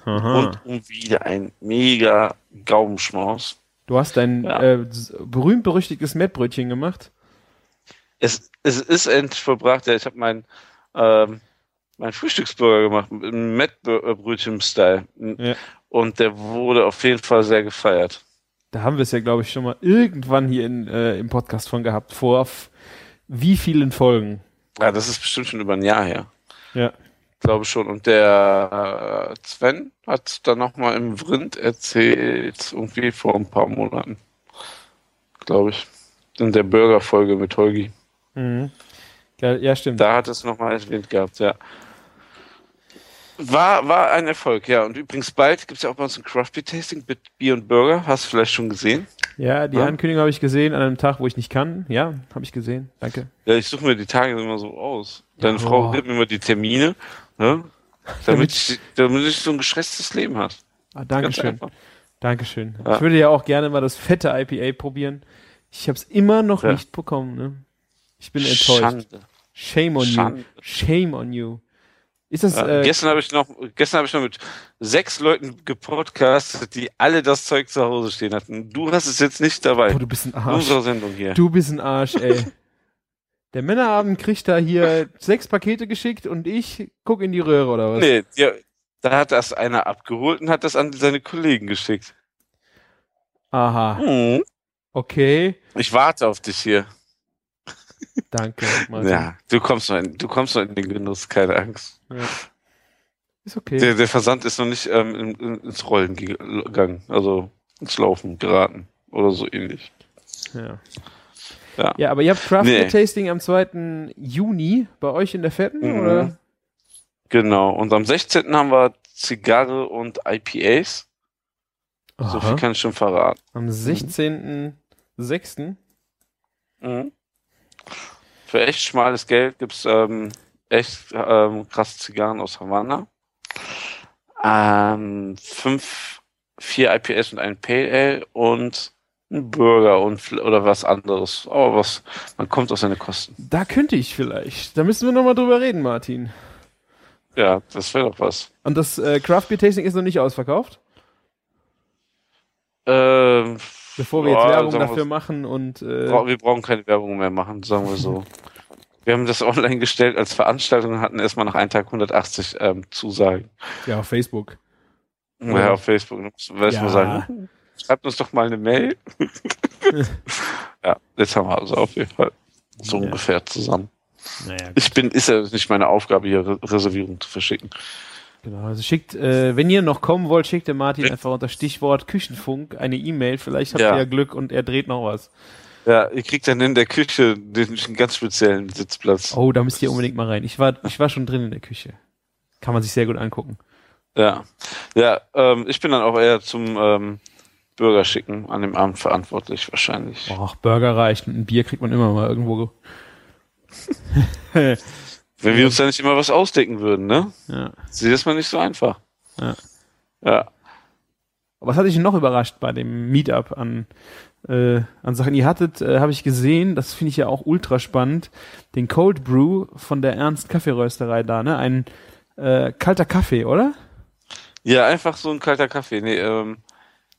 Und, und wieder ein mega Gaumenschmaus. du hast dein Ja. äh, berühmt-berüchtigtes Mettbrötchen gemacht. Es, es ist endlich vollbracht. Ja, ich habe mein, ähm, mein Frühstücksburger gemacht einem Mettbrötchen-Style. Ja. Und der wurde auf jeden Fall sehr gefeiert. Da haben wir es ja, glaube ich, schon mal irgendwann hier in, äh, im Podcast von gehabt. Vor wie vielen Folgen? Ja, das ist bestimmt schon über ein Jahr her. Ja. Glaube schon. Und der äh, Sven hat dann nochmal im Vrind erzählt, irgendwie vor ein paar Monaten. Glaube ich. In der Burger-Folge mit Holgi. Mhm. Ja, ja, stimmt. Da hat es nochmal erwähnt gehabt, ja. War, war ein Erfolg, ja. Und übrigens bald gibt es ja auch bei uns ein Craft Beer Tasting mit Bier und Burger. Hast du vielleicht schon gesehen? Ja, die Ja. Ankündigung habe ich gesehen an einem Tag, wo ich nicht kann. Ja, habe ich gesehen. Danke. Ja, ich suche mir die Tage immer so aus. Deine Ja. Frau Oh. gibt mir immer die Termine, ne? *laughs* damit, ich, damit ich so ein gestresstes Leben hat. Ah, Dankeschön. Dankeschön. Ja. Ich würde ja auch gerne mal das fette IPA probieren. Ich habe es immer noch Ja. nicht bekommen. Ne? Ich bin enttäuscht. Schande. Shame on Schande. you. Shame on you. Ist das, Ja, äh, gestern habe ich noch, gestern habe ich noch mit sechs Leuten gepodcastet, die alle das Zeug zu Hause stehen hatten. Du hast es jetzt nicht dabei. boah, du bist ein In Arsch. unserer Sendung hier. Du bist ein Arsch, ey. *laughs* Der Männerabend kriegt da hier sechs Pakete geschickt und ich guck in die Röhre oder was? Nee, ja, da hat das einer abgeholt und hat das an seine Kollegen geschickt. Aha. Mhm. Okay. Ich warte auf dich hier. Danke. Martin. Ja, du kommst noch in, du kommst noch in den Genuss, keine Angst. Ja. Ist okay. Der, der Versand ist noch nicht ähm, in, in, ins Rollen ge- gegangen, also ins Laufen geraten oder so ähnlich. Ja. Ja. ja, aber ihr habt Craft Nee. Tasting am 2. Juni bei euch in der Fetten, Mhm. oder? Genau. Und am 16. haben wir Zigarre und IPAs. So viel Aha. kann ich schon verraten. Am 16.06. Mhm. Für echt schmales Geld gibt's ähm, echt ähm, krasse Zigarren aus Havanna. Ähm, fünf, vier IPS und ein Ale und ein Burger und oder was anderes. Aber was, man kommt auf seine Kosten. Da könnte ich vielleicht. Da müssen wir nochmal drüber reden, Martin. Ja, das wäre doch was. Und das äh, Craft Beer Tasting ist noch nicht ausverkauft? Ähm, Bevor wir jetzt ja, Werbung dafür machen und äh, wir brauchen keine Werbung mehr machen, sagen wir so. *laughs* Wir haben das online gestellt als Veranstaltung und hatten erstmal nach einem Tag 180 ähm, Zusagen. ja, auf Facebook. Ja, Ja. auf Facebook. Weiß Ja. man sagen, schreibt uns doch mal eine Mail. *laughs* ja, jetzt haben wir also auf jeden Fall so Ja. ungefähr zusammen. Naja, Ich bin, ist ja nicht meine Aufgabe, hier Re Reservierungen zu verschicken. Genau. Also schickt, äh, wenn ihr noch kommen wollt, schickt der Martin einfach unter Stichwort Küchenfunk eine E-Mail. Vielleicht habt Ja. ihr ja Glück und er dreht noch was. Ja, ihr kriegt dann in der Küche den ganz speziellen Sitzplatz. Oh, da müsst ihr unbedingt mal rein. Ich war, ich war schon drin in der Küche. Kann man sich sehr gut angucken. Ja, ja, ähm, ich bin dann auch eher zum ähm, Bürger schicken an dem Abend verantwortlich wahrscheinlich. Och, Burger reicht ein Bier kriegt man immer mal irgendwo. *laughs* Wenn wir uns da nicht immer was ausdenken würden, ne? ja. Sie das mal nicht so einfach. Ja. Ja. Was hat dich noch überrascht bei dem Meetup an, äh, an Sachen? Ihr hattet, äh, habe ich gesehen, das finde ich ja auch ultra spannend, den Cold Brew von der Ernst Kaffeerösterei da, ne? Ein äh, kalter Kaffee, oder? Ja, einfach so ein kalter Kaffee. Nee, ähm,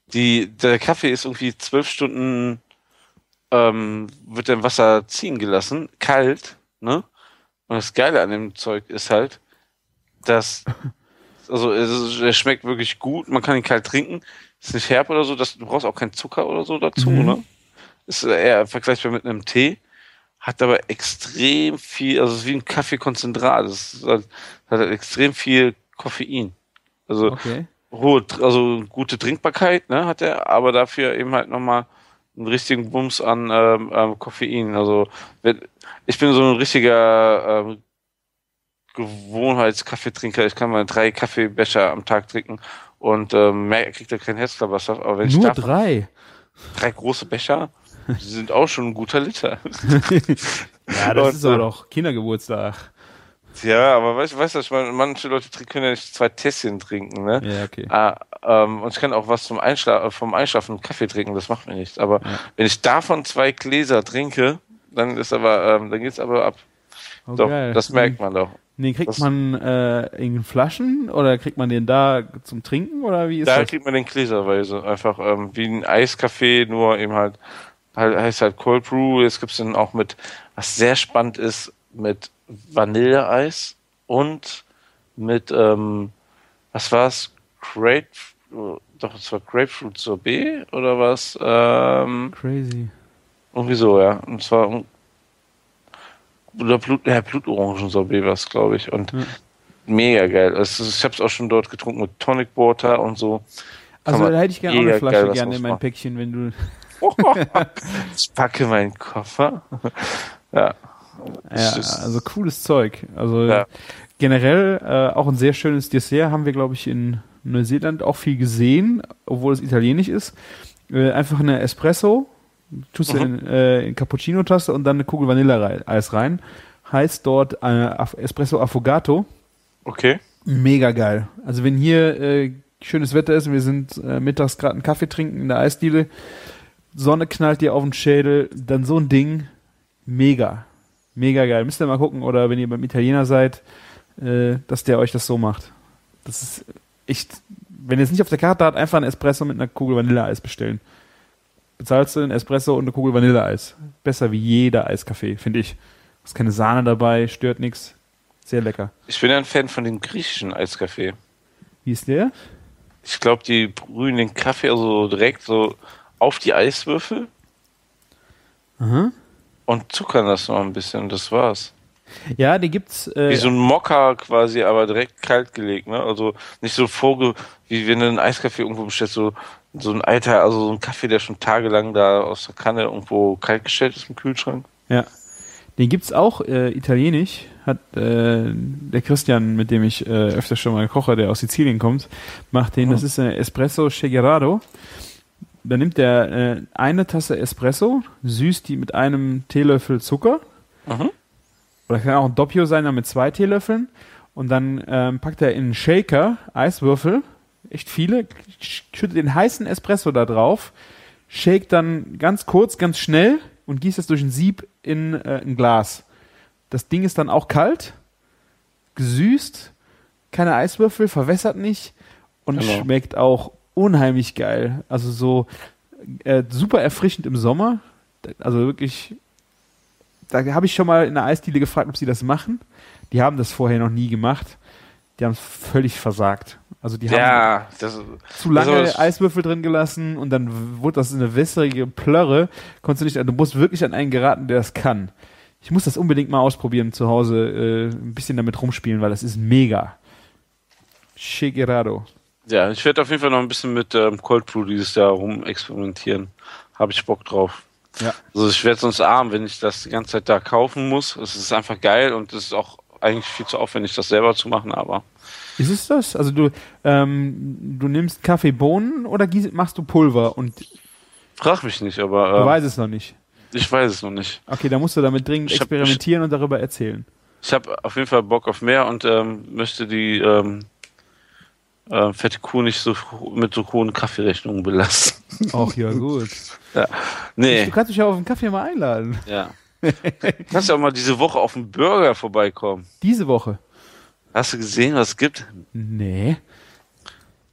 die, der Kaffee ist irgendwie zwölf Stunden, ähm, wird im Wasser ziehen gelassen, kalt, ne? Und das Geile an dem Zeug ist halt, dass, also es, er schmeckt wirklich gut, man kann ihn kalt trinken, ist nicht herb oder so, das, du brauchst auch keinen Zucker oder so dazu, Mhm. ne? Ist eher vergleichbar mit einem Tee, hat aber extrem viel, also es ist wie ein Kaffeekonzentrat, es halt, hat halt extrem viel Koffein. Also Okay. hohe, also gute Trinkbarkeit, ne, hat er, aber dafür eben halt nochmal einen richtigen Bums an ähm, ähm, Koffein. Also ich bin so ein richtiger ähm, Gewohnheitskaffeetrinker. Ich kann mal drei Kaffeebecher am Tag trinken und ähm, mehr kriegt er kein Herzklapperstoff. Aber wenn ich Nur davon drei. drei große Becher, die sind auch schon ein guter Liter. *laughs* Ja, das Und, ist aber äh, doch Kindergeburtstag. Ja, aber weißt du, weißt du, ich meine, manche Leute können ja nicht zwei Tässchen trinken, ne? Ja, okay. Ah, ähm, und ich kann auch was zum Einschla vom Einschlafen Kaffee trinken, das macht mir nichts. Aber Ja. wenn ich davon zwei Gläser trinke, dann ist aber, ähm, dann geht's aber ab. Oh, doch, geil. das merkt man doch. Den kriegt Das- man äh, in Flaschen oder kriegt man den da zum Trinken oder wie ist Da das? kriegt man den gläserweise. Einfach ähm, wie ein Eiskaffee, nur eben halt, halt heißt halt Cold Brew. Jetzt gibt's den auch mit, was sehr spannend ist, mit Vanilleeis und mit, ähm, was war's? Grape, doch, es war Grapefruit Sorbet oder was? Ähm, Crazy. Irgendwie so, ja. Und zwar um- oder Blut, ja, Blutorangen-Sorbet war es, glaube ich. Und Ja. mega geil. Es ist, ich habe es auch schon dort getrunken mit Tonic Water und so. Kann Also da hätte ich gerne auch eine Flasche geil gerne in mein. Päckchen, wenn du. *laughs* ich packe meinen Koffer. *laughs* ja. Ja, also cooles Zeug. Also Ja. generell äh, auch ein sehr schönes Dessert haben wir, glaube ich, in Neuseeland auch viel gesehen, obwohl es italienisch ist. Äh, einfach eine Espresso, tust du Mhm. in, äh, in Cappuccino-Tasse und dann eine Kugel Vanilleeis rein. Heißt dort äh, Espresso Affogato. Okay. Mega geil. Also wenn hier äh, schönes Wetter ist wir sind äh, mittags gerade einen Kaffee trinken in der Eisdiele, Sonne knallt dir auf den Schädel, dann so ein Ding, mega. Mega geil. Müsst ihr mal gucken, oder wenn ihr beim Italiener seid, äh, dass der euch das so macht. Das ist echt, wenn ihr es nicht auf der Karte habt, einfach ein Espresso mit einer Kugel Vanilleeis bestellen. Bezahlst du einen Espresso und eine Kugel Vanilleeis. Besser wie jeder Eiskaffee, finde ich. Ist keine Sahne dabei, stört nichts. Sehr lecker. Ich bin ein Fan von dem griechischen Eiskaffee. Wie ist der? Ich glaube, die brühen den Kaffee also direkt so auf die Eiswürfel Aha. Und zuckern das noch ein bisschen das war's. Ja, die gibt's. Äh, Wie so ein Mokka quasi, aber direkt kalt gelegt, ne? Also nicht so vorge, wie wenn du einen Eiskaffee irgendwo bestellst, so, so ein alter, also so ein Kaffee, der schon tagelang da aus der Kanne irgendwo kalt gestellt ist im Kühlschrank. ja. Den gibt's auch äh, italienisch. Hat äh, der Christian, mit dem ich äh, öfter schon mal koche, der aus Sizilien kommt, macht den. Das ist ein Espresso Chegerado. Da nimmt er äh, eine Tasse Espresso, süßt die mit einem Teelöffel Zucker. Mhm. Oder kann auch ein Doppio sein, dann mit zwei Teelöffeln. Und dann ähm, packt er in einen Shaker Eiswürfel, echt viele, sch- schüttet den heißen Espresso da drauf, shake dann ganz kurz, ganz schnell und gießt es durch ein Sieb in äh, ein Glas. Das Ding ist dann auch kalt, gesüßt, keine Eiswürfel, verwässert nicht und Genau. schmeckt auch unheimlich geil. Also so äh, super erfrischend im Sommer. Also wirklich, da habe ich schon mal in der Eisdiele gefragt, ob sie das machen. Die haben das vorher noch nie gemacht. Die haben es völlig versagt. Also die haben Ja, das, zu lange Also das- Eiswürfel drin gelassen und dann wurde das eine wässrige Plörre. Konntest du nicht, du musst wirklich an einen geraten, der das kann. Ich muss das unbedingt mal ausprobieren zu Hause, äh, ein bisschen damit rumspielen, weil das ist mega. Chegerado. Ja, ich werde auf jeden Fall noch ein bisschen mit ähm, Cold Brew dieses Jahr rum experimentieren. Habe ich Bock drauf. Ja. Also ich werde sonst arm, wenn ich das die ganze Zeit da kaufen muss. Es ist einfach geil und es ist auch eigentlich viel zu aufwendig, das selber zu machen, aber Ist es das? Also du, ähm, du nimmst Kaffeebohnen oder machst du Pulver und du frag mich nicht, aber ähm, weißt es noch nicht. ich weiß es noch nicht. Okay, dann musst du damit dringend Ich hab- experimentieren und darüber erzählen. Ich habe auf jeden Fall Bock auf mehr und ähm, möchte die ähm, äh, fette Kuh nicht so mit so hohen Kaffeerechnungen belasten. Ach ja, gut. *laughs* Nee, Du kannst mich ja auf einen Kaffee mal einladen. ja. Kannst ja auch mal diese Woche auf den Burger vorbeikommen. Diese Woche. Hast du gesehen, was es gibt? Nee.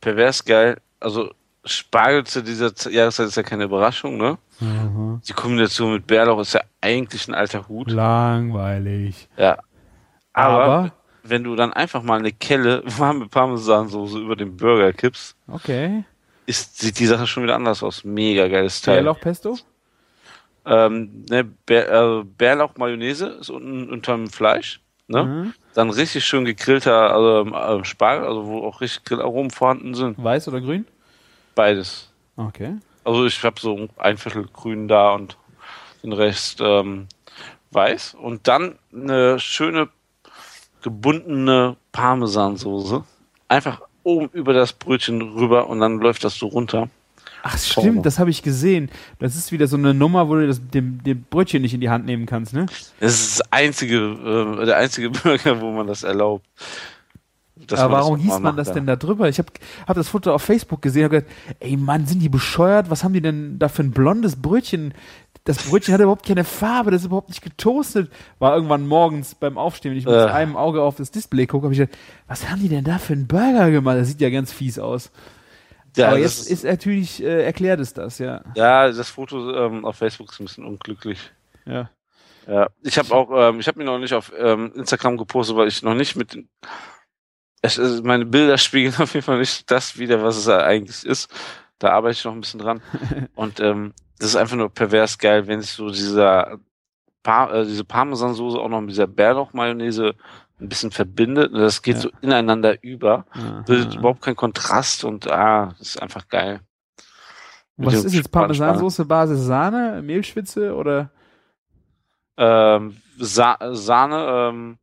Pervers geil. Also Spargel zu dieser Jahreszeit ist ja keine Überraschung, ne? Die Kombination mit Bärlauch ist ja eigentlich ein alter Hut. Langweilig. Ja. Aber, Aber, wenn du dann einfach mal eine Kelle *laughs* warme Parmesansoße über den Burger kippst, okay. ist, sieht die Sache schon wieder anders aus. Mega geiles Teil. Bärlauchpesto? Ähm, ne, Bär, äh, Bärlauch Mayonnaise ist unten unterm Fleisch. Ne? Mhm. Dann richtig schön gegrillter also, ähm, Spargel, also wo auch richtig Grillaromen vorhanden sind. Weiß oder grün? Beides. Okay. Also ich habe so ein Viertel grün da und den Rest ähm, weiß. Und dann eine schöne gebundene Parmesansoße. Einfach oben über das Brötchen rüber und dann läuft das so runter. Ach stimmt, mal. das habe ich gesehen. Das ist wieder so eine Nummer, wo du das dem, dem Brötchen nicht in die Hand nehmen kannst, ne? Das ist das einzige, äh, der einzige *laughs* Burger, wo man das erlaubt. Aber warum das hieß man das denn da drüber? Ich habe hab das Foto auf Facebook gesehen und gedacht, ey Mann, sind die bescheuert? Was haben die denn da für ein blondes Brötchen? Das Brötchen hat überhaupt keine Farbe, das ist überhaupt nicht getoastet. War irgendwann morgens beim Aufstehen, wenn ich mit Äh. einem Auge auf das Display gucke, habe ich gedacht, was haben die denn da für einen Burger gemacht? Das sieht ja ganz fies aus. Ja, Aber jetzt ist natürlich, äh, erklärt es das, ja. ja, das Foto ähm, auf Facebook ist ein bisschen unglücklich. Ja. Ja, ich habe auch, ähm, ich habe mir noch nicht auf ähm, Instagram gepostet, weil ich noch nicht mit den, es, es, meine Bilder spiegeln *laughs* auf jeden Fall nicht das wieder, was es eigentlich ist. Da arbeite ich noch ein bisschen dran. *laughs* Und ähm, das ist einfach nur pervers geil, wenn sich so dieser Par äh, diese Parmesansoße auch noch mit dieser Bärlauch-Mayonnaise ein bisschen verbindet. Und das geht Ja. so ineinander über. Bildet Aha. überhaupt keinen Kontrast und ah, das ist einfach geil. Was ist jetzt Parmesansoße, Basis Sahne, Mehlschwitze oder? ähm, Sa Sahne, ähm,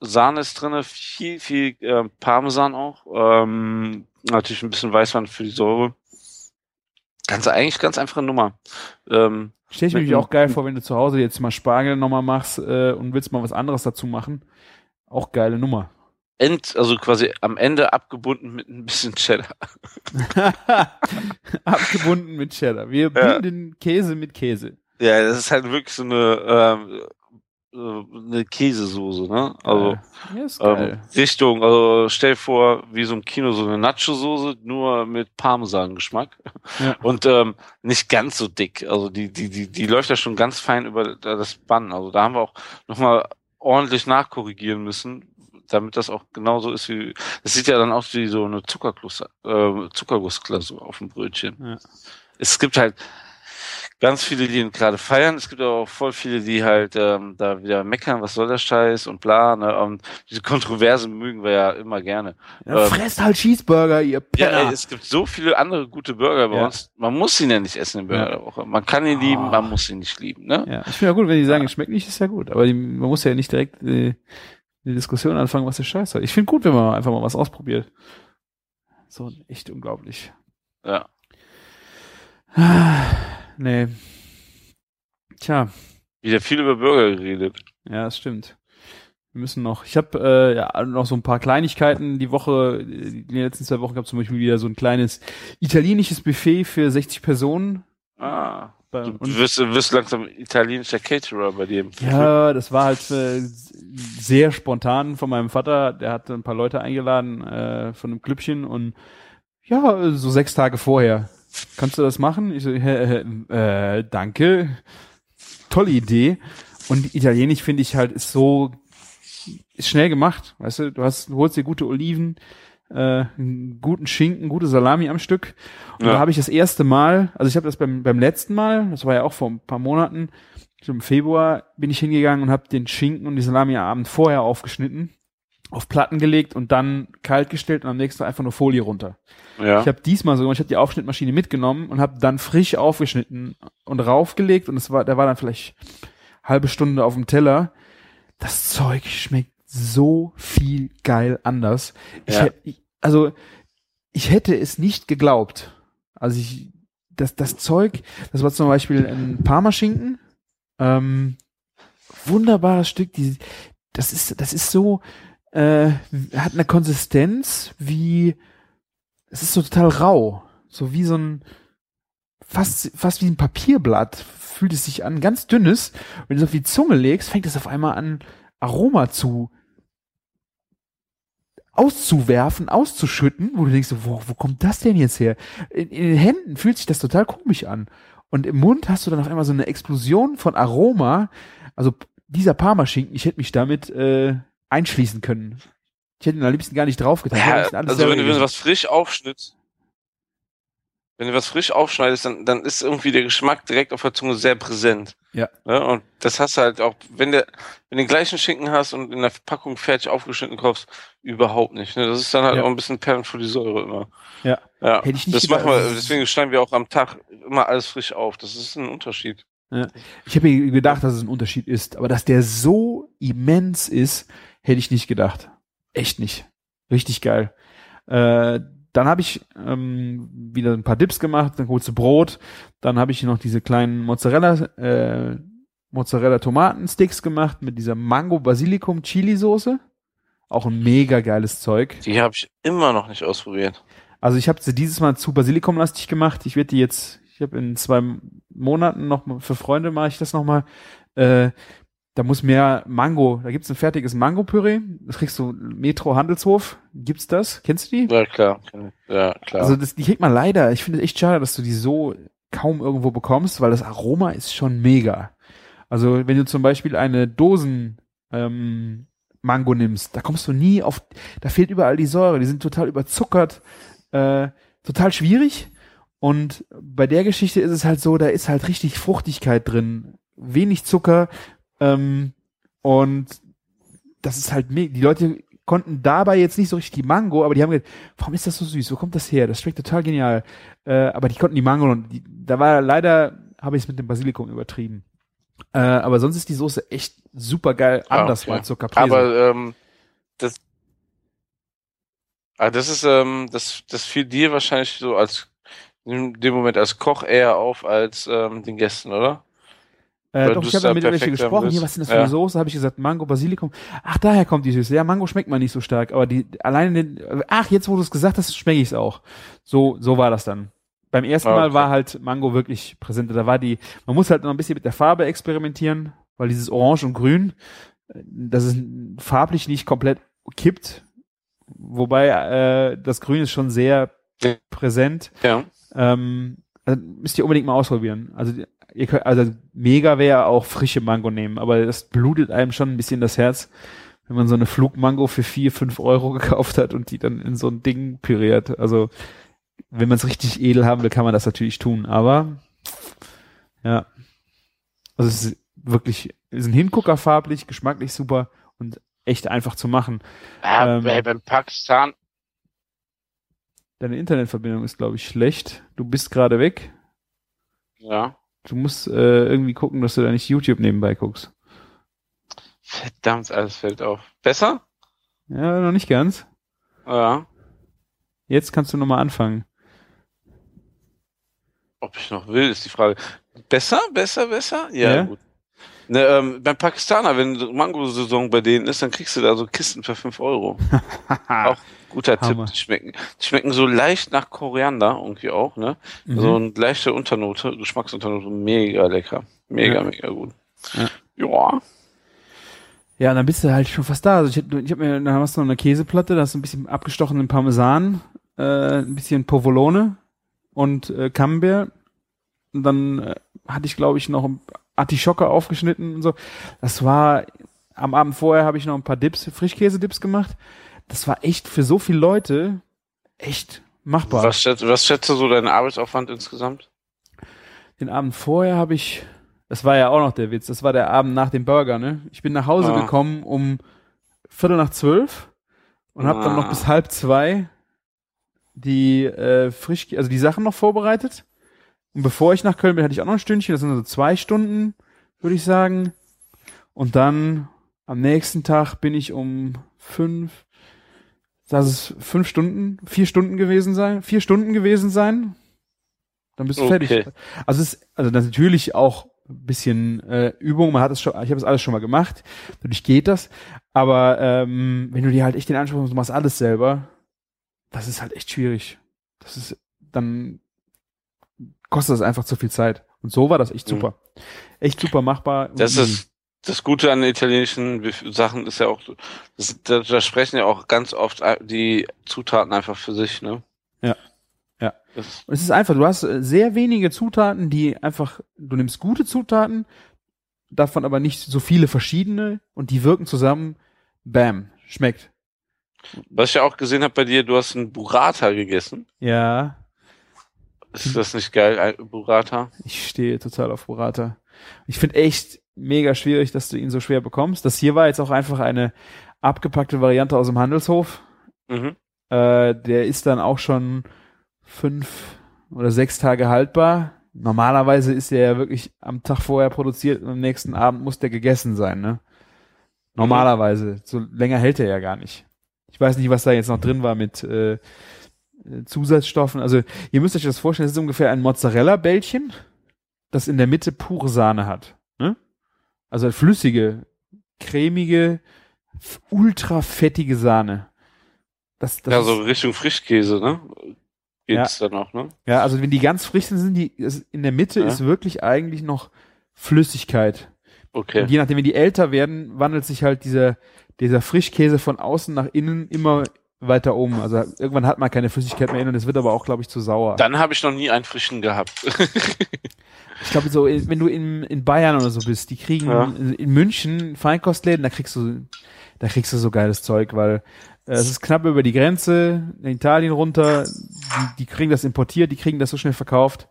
Sahne ist drinne, viel, viel ähm, Parmesan auch. Ähm, natürlich ein bisschen Weißwein für die Säure. Ganz eigentlich ganz einfache Nummer. Ähm, Stell ich mir auch geil vor, wenn du zu Hause jetzt mal Spargel nochmal machst äh, und willst mal was anderes dazu machen. Auch geile Nummer. end, also quasi am Ende abgebunden mit ein bisschen Cheddar. *laughs* Abgebunden mit Cheddar. Wir Ja. binden Käse mit Käse. Ja, das ist halt wirklich so eine, ähm, äh, eine Käsesoße, ne? Also ähm, Richtung, also stell vor, wie so im Kino so eine Nacho-Soße, nur mit Parmesan-Geschmack. Ja. Und ähm, nicht ganz so dick. Also die, die, die, die läuft ja schon ganz fein über das Bann. Also da haben wir auch nochmal ordentlich nachkorrigieren müssen, damit das auch genauso ist wie. Das sieht ja dann aus wie so eine Zuckerguss, äh, Zuckergussglasur auf dem Brötchen. Ja. Es gibt halt ganz viele, die ihn gerade feiern. Es gibt aber auch voll viele, die halt ähm, da wieder meckern, was soll der Scheiß und bla. Ne? Und diese Kontroversen mögen wir ja immer gerne. Ja, ähm, fresst halt Cheeseburger, ihr Ja, Penner. ey, es gibt so viele andere gute Burger bei Ja. uns. Man muss ihn ja nicht essen im Burger Ja. der Woche. Man kann ihn lieben, Ah. man muss ihn nicht lieben. Ne? ja, ich finde ja gut, wenn die sagen, es schmeckt nicht, ist ja gut. Aber die, man muss ja nicht direkt äh, eine Diskussion anfangen, was der Scheiß hat. Ich finde gut, wenn man einfach mal was ausprobiert. So echt unglaublich. Ja. Nee. Tja, Wieder viel über Burger geredet. ja, das stimmt. Wir müssen noch, ich habe äh, ja noch so ein paar Kleinigkeiten die Woche, äh, die letzten zwei Wochen gab zum Beispiel wieder so ein kleines italienisches Buffet für 60 Personen. Ah. Bei, Du wirst, du wirst langsam italienischer Caterer bei dir. im Ja, das war halt äh, sehr spontan von meinem Vater. Der hatte ein paar Leute eingeladen äh, von einem Klüppchen und ja, so sechs Tage vorher. Kannst du das machen? Ich so, äh, äh, danke. Tolle Idee. Und Italienisch finde ich halt ist so ist schnell gemacht. Weißt du, du hast, du holst dir gute Oliven, äh, einen guten Schinken, gute Salami am Stück. Und Ja. da habe ich das erste Mal, also ich habe das beim, beim letzten Mal, das war ja auch vor ein paar Monaten, im Februar bin ich hingegangen und habe den Schinken und die Salami am Abend vorher aufgeschnitten, auf Platten gelegt und dann kalt gestellt und am nächsten Tag einfach nur Folie runter. Ja. Ich habe diesmal so gemacht, ich habe die Aufschnittmaschine mitgenommen und habe dann frisch aufgeschnitten und raufgelegt und es war, der war dann vielleicht halbe Stunde auf dem Teller. Das Zeug schmeckt so viel geil anders. Ja. ich, also ich hätte es nicht geglaubt. Also ich, das, das Zeug, das war zum Beispiel ein Parmaschinken, ähm, wunderbares Stück. Die, das ist, das ist so, äh, hat eine Konsistenz wie, es ist so total rau, so wie so ein fast fast wie ein Papierblatt fühlt es sich an, ganz dünnes. Wenn du es auf die Zunge legst, fängt es auf einmal an Aroma zu auszuwerfen, auszuschütten, wo du denkst, wo, wo kommt das denn jetzt her? In, in den Händen fühlt sich das total komisch an. Und im Mund hast du dann auf einmal so eine Explosion von Aroma. Also dieser Parmaschinken, ich hätte mich damit äh, einschließen können. Ich hätte ihn am liebsten gar nicht draufgetan. Ja, also wenn du, wenn du was frisch aufschnittst, wenn du was frisch aufschneidest, dann, dann ist irgendwie der Geschmack direkt auf der Zunge sehr präsent. Ja. Ne? Und das hast du halt auch, wenn du, wenn den gleichen Schinken hast und in der Packung fertig aufgeschnitten kaufst, überhaupt nicht. Ne? Das ist dann halt Ja. auch ein bisschen Perlen für die Säure immer. Ja. Ja. Hätte ich nicht das machen wir, deswegen schneiden wir auch am Tag immer alles frisch auf. Das ist ein Unterschied. Ich habe mir gedacht, dass es ein Unterschied ist, aber dass der so immens ist, hätte ich nicht gedacht. Echt nicht. Richtig geil. Äh, dann habe ich ähm, wieder ein paar Dips gemacht, dann kurze Brot, dann habe ich noch diese kleinen Mozzarella äh, Mozzarella Tomatensticks gemacht mit dieser Mango Basilikum Chili Soße. Auch ein mega geiles Zeug. Die habe ich immer noch nicht ausprobiert. Also ich habe sie dieses Mal zu Basilikumlastig gemacht. Ich werde die jetzt, ich habe in zwei Monaten noch mal- für Freunde mache ich das noch mal. Äh, da muss mehr Mango. Da gibt's ein fertiges Mango-Püree. Das kriegst du Metro Handelshof. Gibt's das? Kennst du die? Ja, klar. Ja, klar. Also das, die kriegt man leider. Ich finde es echt schade, dass du die so kaum irgendwo bekommst, weil das Aroma ist schon mega. Also wenn du zum Beispiel eine Dosen ähm, Mango nimmst, da kommst du nie auf, da fehlt überall die Säure, die sind total überzuckert, äh, total schwierig. Und bei der Geschichte ist es halt so, da ist halt richtig Fruchtigkeit drin, wenig Zucker ähm, und das ist halt me- die Leute konnten dabei jetzt nicht so richtig die Mango, aber die haben gesagt, warum ist das so süß? Wo kommt das her? Das schmeckt total genial. Äh, aber die konnten die Mango und die, da war leider habe ich es mit dem Basilikum übertrieben. Äh, aber sonst ist die Soße echt super geil, Ah, anders okay. mal zur Caprese. Aber ähm, das, ah, das ist, ähm, das, das fiel dir wahrscheinlich so als in dem Moment als Koch eher auf als ähm, den Gästen, oder? Äh, doch, ich habe dann mit welche gesprochen. Hier, was ist denn das für Ja. eine Soße? Habe ich gesagt, Mango, Basilikum. Ach, daher kommt die Süße. Ja, Mango schmeckt man nicht so stark, aber die alleine den, ach, jetzt wo du es gesagt hast, schmecke ich es auch. So, so war das dann. Beim ersten Ah, Mal okay. war halt Mango wirklich präsent. Da war die, man muss halt noch ein bisschen mit der Farbe experimentieren, weil dieses Orange und Grün, äh, das ist farblich nicht komplett kippt. Wobei äh, das Grün ist schon sehr Ja. präsent. Ja. Ähm, also müsst ihr unbedingt mal ausprobieren. Also ihr könnt, also mega wäre auch frische Mango nehmen, aber das blutet einem schon ein bisschen das Herz, wenn man so eine Flugmango für vier, fünf Euro *laughs* gekauft hat und die dann in so ein Ding püriert. Also wenn man es richtig edel haben will, kann man das natürlich tun, aber ja. Also es ist wirklich, es ist ein Hingucker farblich, geschmacklich super und echt einfach zu machen. Ja, Ähm, beim Pakistan, Deine Internetverbindung ist, glaube ich, schlecht. Du bist gerade weg. ja. Du musst äh, irgendwie gucken, dass du da nicht YouTube nebenbei guckst. Verdammt, alles fällt auf. Besser? Ja, noch nicht ganz. Ja. Jetzt kannst du nochmal anfangen. Ob ich noch will, ist die Frage. Besser, besser, besser? Ja, Ja? gut. Ne, ähm, beim Pakistaner, wenn Mango-Saison bei denen ist, dann kriegst du da so Kisten für 5 Euro. *laughs* Auch guter Hammer. Tipp. Die schmecken, die schmecken so leicht nach Koriander irgendwie auch, ne? Mhm. So eine leichte Unternote, Geschmacksunternote, mega lecker. Mega, Ja. mega gut. Ja. Ja. Ja, dann bist du halt schon fast da. Also ich, hab- ich habe mir, dann hast du noch eine Käseplatte, da hast du ein bisschen abgestochenen Parmesan, äh, ein bisschen Provolone und äh, Camembert. Und dann äh, hatte ich, glaube ich, noch ein Artischocke aufgeschnitten und so. Das war, am Abend vorher habe ich noch ein paar Dips, Frischkäse-Dips gemacht. Das war echt für so viele Leute echt machbar. Was, schätzt, was schätzt du so deinen Arbeitsaufwand insgesamt? Den Abend vorher habe ich, das war ja auch noch der Witz, das war der Abend nach dem Burger, ne? Ich bin nach Hause Ah. gekommen um Viertel nach zwölf und habe dann noch Ah. bis halb zwei die äh, frisch, also die Sachen noch vorbereitet. Und bevor ich nach Köln bin, hatte ich auch noch ein Stündchen, das sind so zwei Stunden, würde ich sagen. Und dann am nächsten Tag bin ich um fünf, lass es fünf Stunden, vier Stunden gewesen sein, vier Stunden gewesen sein. Dann bist du Okay. fertig. Also es ist, also das ist natürlich auch ein bisschen äh, Übung, man hat es schon, ich habe es alles schon mal gemacht, dadurch geht das. Aber ähm, wenn du dir halt echt den Anspruch hast, du machst alles selber, das ist halt echt schwierig. Das ist, dann kostet das einfach zu viel Zeit. Und so war das echt Mhm. super. Echt super machbar. Das easy. ist, das Gute an italienischen Sachen ist ja auch, das, da, sprechen ja auch ganz oft die Zutaten einfach für sich, ne? Ja. Ja. Das, Und es ist einfach, du hast äh, sehr wenige Zutaten, die einfach, du nimmst gute Zutaten, davon aber nicht so viele verschiedene und die wirken zusammen, bam, schmeckt. was ich ja auch gesehen habe bei dir, du hast einen Burrata gegessen. Ja, Ist das nicht geil, ein Burrata? ich stehe total auf Burrata. Ich finde echt mega schwierig, dass du ihn so schwer bekommst. Das hier war jetzt auch einfach eine abgepackte Variante aus dem Handelshof. Mhm. Äh, der ist dann auch schon fünf oder sechs Tage haltbar. Normalerweise ist der ja wirklich am Tag vorher produziert und am nächsten Abend muss der gegessen sein, ne? Normalerweise. So länger hält er ja gar nicht. Ich weiß nicht, was da jetzt noch drin war mit äh, Zusatzstoffen. Also ihr müsst euch das vorstellen, das ist ungefähr ein Mozzarella-Bällchen, das in der Mitte pure Sahne hat. Ne? Also flüssige, cremige, ultra fettige Sahne. Das, das ja, so Richtung Frischkäse, ne? Geht's dann auch, ne? ja, also wenn die ganz frisch sind, sind die in der Mitte Ja. ist wirklich eigentlich noch Flüssigkeit. Okay. Und je nachdem, wenn die älter werden, wandelt sich halt dieser dieser Frischkäse von außen nach innen immer weiter um. Also irgendwann hat man keine Flüssigkeit mehr innen und es wird aber auch, glaube ich, zu sauer. Dann habe ich noch nie einen frischen gehabt. *laughs* Ich glaube, so in- wenn du in, in Bayern oder so bist, die kriegen Ja. in, in München Feinkostläden, da kriegst du da kriegst du so geiles Zeug, weil äh, es ist knapp über die Grenze in Italien runter. Die, die kriegen das importiert, die kriegen das so schnell verkauft.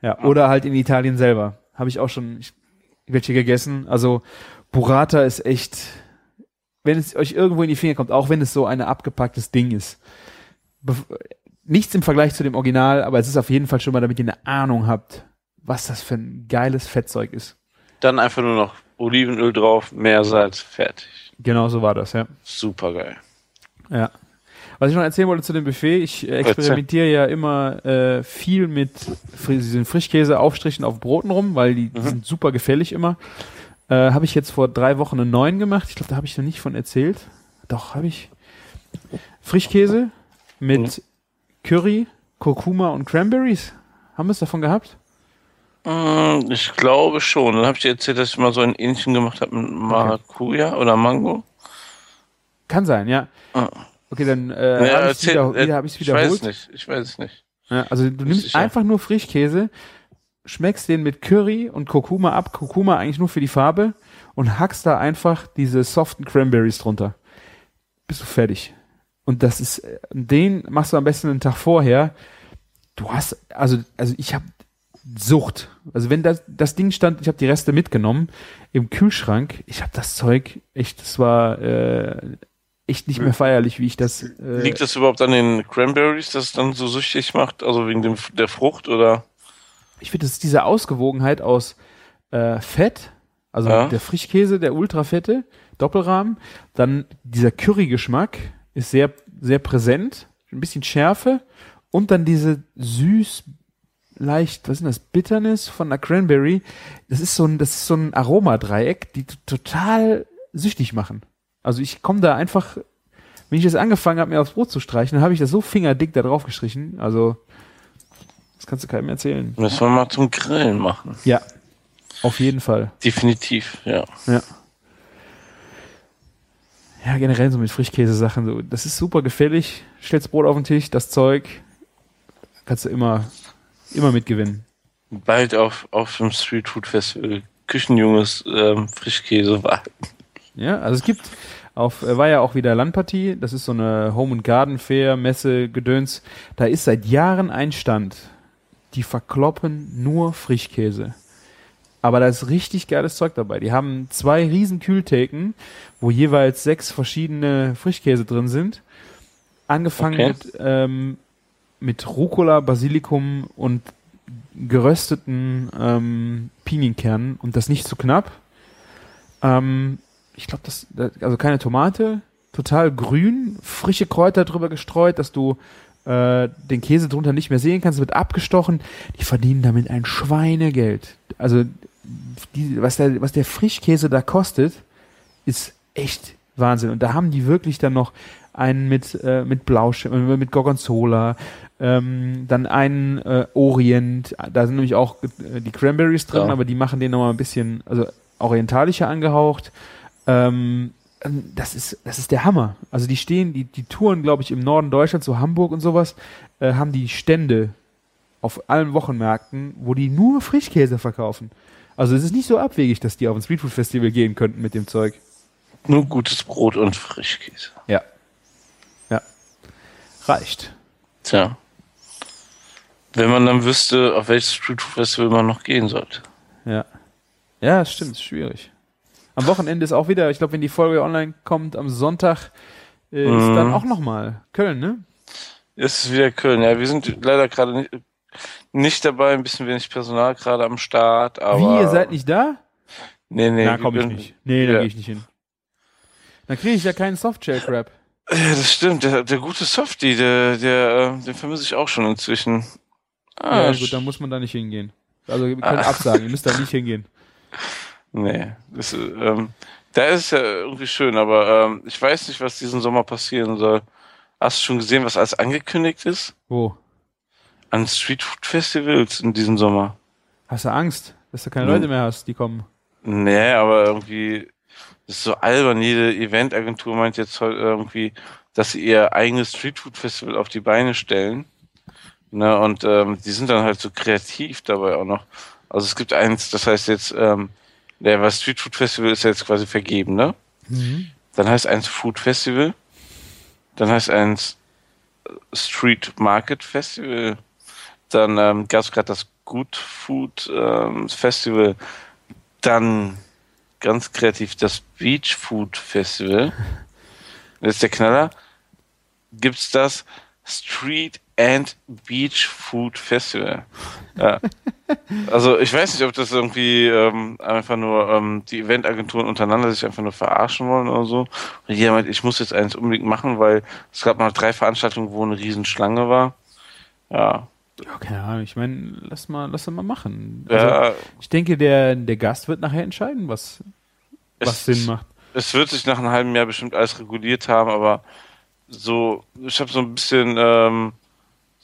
Ja, oder halt in Italien selber. Habe ich auch schon ich, welche gegessen. Also Burrata ist echt, wenn es euch irgendwo in die Finger kommt, auch wenn es so ein abgepacktes Ding ist. Bef nichts im Vergleich zu dem Original, aber es ist auf jeden Fall schon mal, damit ihr eine Ahnung habt, was das für ein geiles Fettzeug ist. Dann einfach nur noch Olivenöl drauf, Meersalz, fertig. Genau so war das, ja. Super geil. Ja. Was ich noch erzählen wollte zu dem Buffet, ich experimentiere ja immer äh, viel mit diesen Frischkäse-Aufstrichen auf Broten rum, weil die, die Mhm. sind super gefällig immer. Äh, habe ich jetzt vor drei Wochen einen neuen gemacht. Ich glaube, da habe ich noch nicht von erzählt. Doch, habe ich. Frischkäse mit Mhm. Curry, Kurkuma und Cranberries. Haben wir es davon gehabt? Mm, Ich glaube schon. Dann habe ich dir erzählt, dass ich mal so ein Ähnchen gemacht habe mit Maracuja oder Mango. Kann sein, ja. Ah. Okay, dann äh, Nee, habe ich erzähl- wieder, äh, wieder, hab ich's ich weiß wiederholt. es nicht. Ich weiß es nicht. Ja, also du nimmst einfach nur Frischkäse, schmeckst den mit Curry und Kurkuma ab, Kurkuma eigentlich nur für die Farbe und hackst da einfach diese soften Cranberries drunter. Bist du fertig. Und das ist, äh, den machst du am besten einen Tag vorher. Du hast, also, also ich habe Sucht. Also wenn das, das Ding stand, ich habe die Reste mitgenommen im Kühlschrank. Ich habe das Zeug echt, das war äh, echt nicht mehr feierlich, wie ich das. Äh, Liegt das überhaupt an den Cranberries, dass es dann so süchtig macht? Also wegen dem, der Frucht oder? Ich finde, das ist diese Ausgewogenheit aus äh, Fett, also Ja. der Frischkäse, der Ultrafette, Doppelrahmen, dann dieser Curry-Geschmack ist sehr, sehr präsent, ein bisschen Schärfe und dann diese süß, leicht, was ist denn das, Bitterness von der Cranberry. Das ist so ein, das ist so ein Aromadreieck, die total süchtig machen. Also ich komme da einfach, wenn ich das angefangen habe, mir aufs Brot zu streichen, dann habe ich das so fingerdick da drauf gestrichen. Also das kannst du keinem erzählen. Müssen wir mal zum Grillen machen. Ja, auf jeden Fall. Definitiv, ja. Ja. Ja, generell so mit Frischkäse-Sachen, so, das ist super gefällig. Stellst Brot auf den Tisch, das Zeug, kannst du immer, immer mitgewinnen. Bald auf, auf dem Street Food Festival Küchenjunges ähm, Frischkäse war. Ja, also es gibt auf, äh, war ja auch wieder Landpartie, das ist so eine Home and Garden Fair, Messe, Gedöns. Da ist seit Jahren ein Stand, die verkloppen nur Frischkäse. Aber da ist richtig geiles Zeug dabei. Die haben zwei riesen Kühltheken, wo jeweils sechs verschiedene Frischkäse drin sind. Angefangen Okay. mit, ähm, mit Rucola, Basilikum und gerösteten ähm, Pinienkernen und das nicht zu knapp. Ähm, ich glaube, das, das, also keine Tomate, total grün, frische Kräuter drüber gestreut, dass du äh, den Käse drunter nicht mehr sehen kannst, wird abgestochen. Die verdienen damit ein Schweinegeld. Also die, was, der, was der Frischkäse da kostet, ist echt Wahnsinn. Und da haben die wirklich dann noch einen mit, äh, mit Blausch, äh, mit Gorgonzola, ähm, dann einen äh, Orient, da sind nämlich auch äh, die Cranberries drin, Ja. aber die machen den nochmal ein bisschen, also orientalischer angehaucht. Ähm, das ist, das ist der Hammer. Also die stehen, die, die Touren, glaube ich, im Norden Deutschlands, so Hamburg und sowas, äh, haben die Stände auf allen Wochenmärkten, wo die nur Frischkäse verkaufen. Also es ist nicht so abwegig, dass die auf ein Streetfood-Festival gehen könnten mit dem Zeug. Nur gutes Brot und Frischkäse. Ja. Ja. Reicht. Tja. Wenn man dann wüsste, auf welches Streetfood-Festival man noch gehen sollte. Ja. Ja, das stimmt, ist schwierig. Am Wochenende ist auch wieder, ich glaube, wenn die Folge online kommt, am Sonntag äh, ist Mhm. dann auch nochmal Köln, ne? Es ist wieder Köln. Ja, wir sind leider gerade nicht, nicht dabei, ein bisschen wenig Personal gerade am Start, aber. Wie, ihr seid nicht da? Nee, nee. Na, wir komm ich nicht. Nee, da Ja. gehe ich nicht hin. Dann kriege ich ja keinen Softshell-Crap. Ja, das stimmt. Der, der gute Softie, der, der, äh, den vermisse ich auch schon inzwischen. Ah, Ja, gut, dann muss man da nicht hingehen. Also, wir können absagen, ihr müsst da nicht hingehen. *laughs* Nee, das, äh, ähm, da ist es ja irgendwie schön, aber ähm, ich weiß nicht, was diesen Sommer passieren soll. Hast du schon gesehen, was alles angekündigt ist? Wo? An Streetfood-Festivals in diesem Sommer. Hast du Angst, dass du keine Hm. Leute mehr hast, die kommen? Nee, aber irgendwie, ist so albern. Jede Eventagentur meint jetzt heute irgendwie, dass sie ihr eigenes Streetfood-Festival auf die Beine stellen. Ne, und ähm, die sind dann halt so kreativ dabei auch noch. Also es gibt eins, das heißt jetzt, ähm, der was Streetfood Festival ist ja jetzt quasi vergeben, ne? Dann heißt eins Food Festival. Dann heißt eins Street Market Festival. Dann ähm, gab es gerade das Good Food ähm, Festival. Dann ganz kreativ das Beach Food Festival. Das ist der Knaller. Gibt's das Street and Beach Food Festival? Ja. *laughs* Also ich weiß nicht, ob das irgendwie ähm, einfach nur ähm, die Eventagenturen untereinander sich einfach nur verarschen wollen oder so. Und jeder meint, ich muss jetzt eins unbedingt machen, weil es gab mal drei Veranstaltungen, wo eine Riesenschlange war. Ja. Ja, keine Ahnung. Ich meine, lass mal, lass mal machen. Also, ja ich denke, der, der Gast wird nachher entscheiden, was, was es, Sinn macht. es wird sich nach einem halben Jahr bestimmt alles reguliert haben, aber so, ich habe so ein bisschen ähm,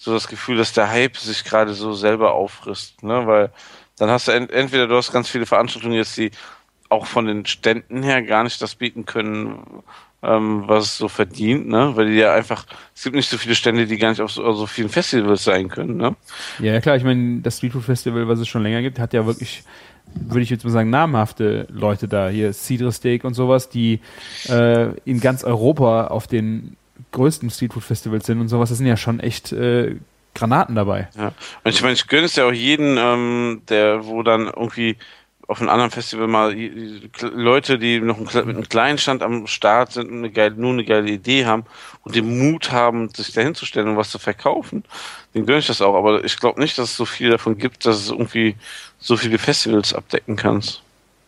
so das Gefühl, dass der Hype sich gerade so selber auffrisst, ne? Weil dann hast du ent entweder du hast ganz viele Veranstaltungen jetzt, die auch von den Ständen her gar nicht das bieten können, ähm, was es so verdient, ne? Weil die ja einfach, es gibt nicht so viele Stände, die gar nicht auf so, auf so vielen Festivals sein können, ne? Ja, klar, ich meine, das Streetfood Festival, was es schon länger gibt, hat ja wirklich, würde ich jetzt mal sagen, namhafte Leute da. Hier Cedar Steak und sowas, die äh, in ganz Europa auf den größten Streetfood Festivals sind und sowas. Das sind ja schon echt äh, Granaten dabei. Ja. Und ich meine, ich gönne es ja auch jeden, ähm, der, wo dann irgendwie auf einem anderen Festival mal Leute, die noch mit einem kleinen Stand am Start sind und eine geile, nur eine geile Idee haben und den Mut haben, sich dahin zu stellen und was zu verkaufen, den gönne ich das auch. Aber ich glaube nicht, dass es so viel davon gibt, dass es irgendwie so viele Festivals abdecken kannst.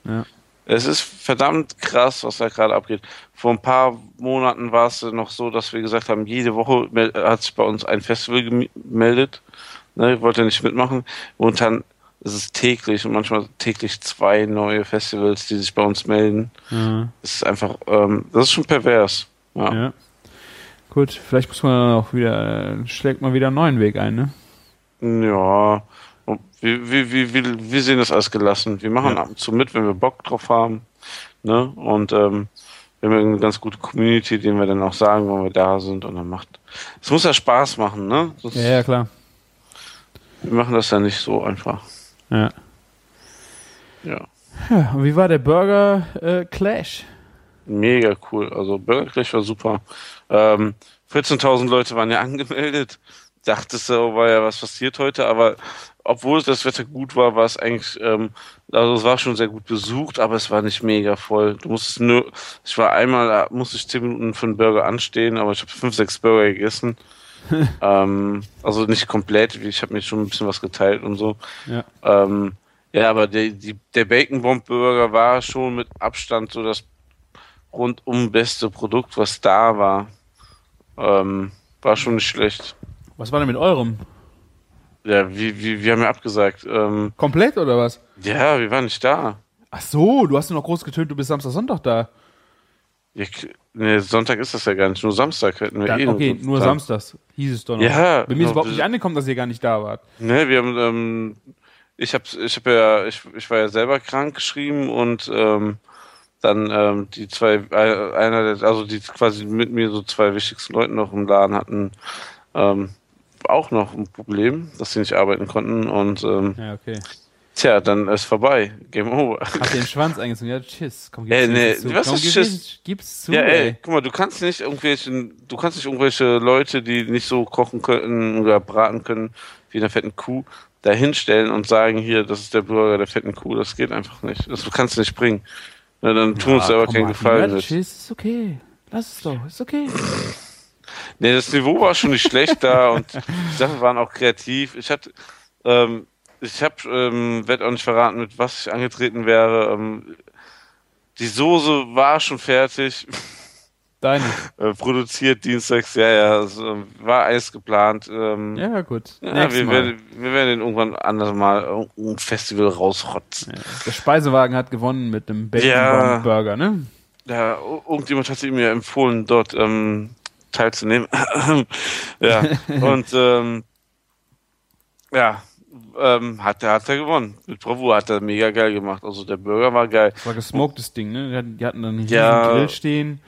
Ja. Es ist verdammt krass, was da gerade abgeht. Vor ein paar Monaten war es noch so, dass wir gesagt haben, jede Woche hat sich bei uns ein Festival gem- gemeldet. Ne, wollte nicht mitmachen. Und dann ist es täglich und manchmal täglich zwei neue Festivals, die sich bei uns melden. Ja. Es ist einfach, ähm, das ist schon pervers. Ja. ja. Gut, vielleicht muss man auch wieder, äh, schlägt man wieder einen neuen Weg ein, ne? Ja. Wir, wir, wir, wir sehen das alles gelassen. Wir machen Ja. ab und zu mit, wenn wir Bock drauf haben. Ne? Und ähm, wir haben eine ganz gute Community, denen wir dann auch sagen, wenn wir da sind. Und dann macht. Es muss ja Spaß machen, ne? Sonst, Ja, ja, klar. Wir machen das ja nicht so einfach. Ja. Ja. ja und wie war der Burger äh, Clash? Mega cool. Also Burger Clash war super. Ähm, 14.000 Leute waren ja *laughs* angemeldet. Dachtest du, oh, war ja was passiert heute, aber obwohl das Wetter gut war, war es eigentlich, ähm, also es war schon sehr gut besucht, aber es war nicht mega voll. Du musstest nur, ich war einmal, da musste ich zehn Minuten für einen Burger anstehen, aber ich habe fünf, sechs Burger gegessen. *laughs* ähm, also nicht komplett, ich habe mir schon ein bisschen was geteilt und so. Ja. Ähm, ja, aber der, die, der Bacon Bomb Burger war schon mit Abstand so das rundum beste Produkt, was da war. Ähm, war schon nicht schlecht. Was war denn mit eurem? Ja, wie, wie, wir haben ja abgesagt. Ähm, Komplett oder was? ja, wir waren nicht da. Ach so, du hast nur noch groß getönt, du bist Samstag, Sonntag da. Ja, nee, Sonntag ist das ja gar nicht, nur Samstag hätten wir Dann, eh. okay, nur Samstags hieß es doch noch. Ja, Bei mir ist überhaupt nicht angekommen, dass ihr gar nicht da wart. Ne, wir haben, ähm, ich habe ich hab ja, ich, ich war ja selber krank geschrieben und ähm, dann ähm, die zwei, äh, einer der, also die quasi mit mir so zwei wichtigsten Leute noch im Laden hatten, ähm, auch noch ein Problem, dass sie nicht arbeiten konnten und ähm, Ja, okay. tja, dann ist vorbei. Game over. Hat den Schwanz eingezogen. Ja, tschüss. Komm, Ey, gib's nee, zu. was Komm, ist Tschüss? Gib's zu, Ja, ey, ey. guck mal, du kannst nicht irgendwelche, du kannst nicht irgendwelche Leute, die nicht so kochen können oder braten können wie in der fetten Kuh, da hinstellen und sagen, hier, das ist der Burger der fetten Kuh. Das geht einfach nicht. Das kannst du nicht bringen. Na, dann tun uns Ja, aber komm keinen Gefallen Ja, tschüss, ist okay. Lass es doch, ist okay. Nee, das Niveau war schon nicht schlecht da und die Sachen waren auch kreativ. Ich hatte, ähm, ich hab, ähm, werd auch nicht verraten, mit was ich angetreten wäre. Ähm, die Soße war schon fertig. Deine. *laughs* äh, produziert dienstags, ja, ja, es, ähm, war alles geplant. Ähm, ja, Ja, gut. wir, Nächstes Mal. werden, wir werden den irgendwann anders mal ein Festival rausrotzen. Ja. Der Speisewagen hat gewonnen mit dem Bacon Ja. Burger, ne? Ja, irgendjemand hat mir empfohlen, dort ähm, teilzunehmen. *clears throat* ja, und ähm, ja, ähm, hat, er hat er gewonnen. Mit Bravour hat er mega geil gemacht. Also der Burger war geil. Das war gesmoktes Ding, ne? Die hatten, dann einen riesen Ja. Grill stehen.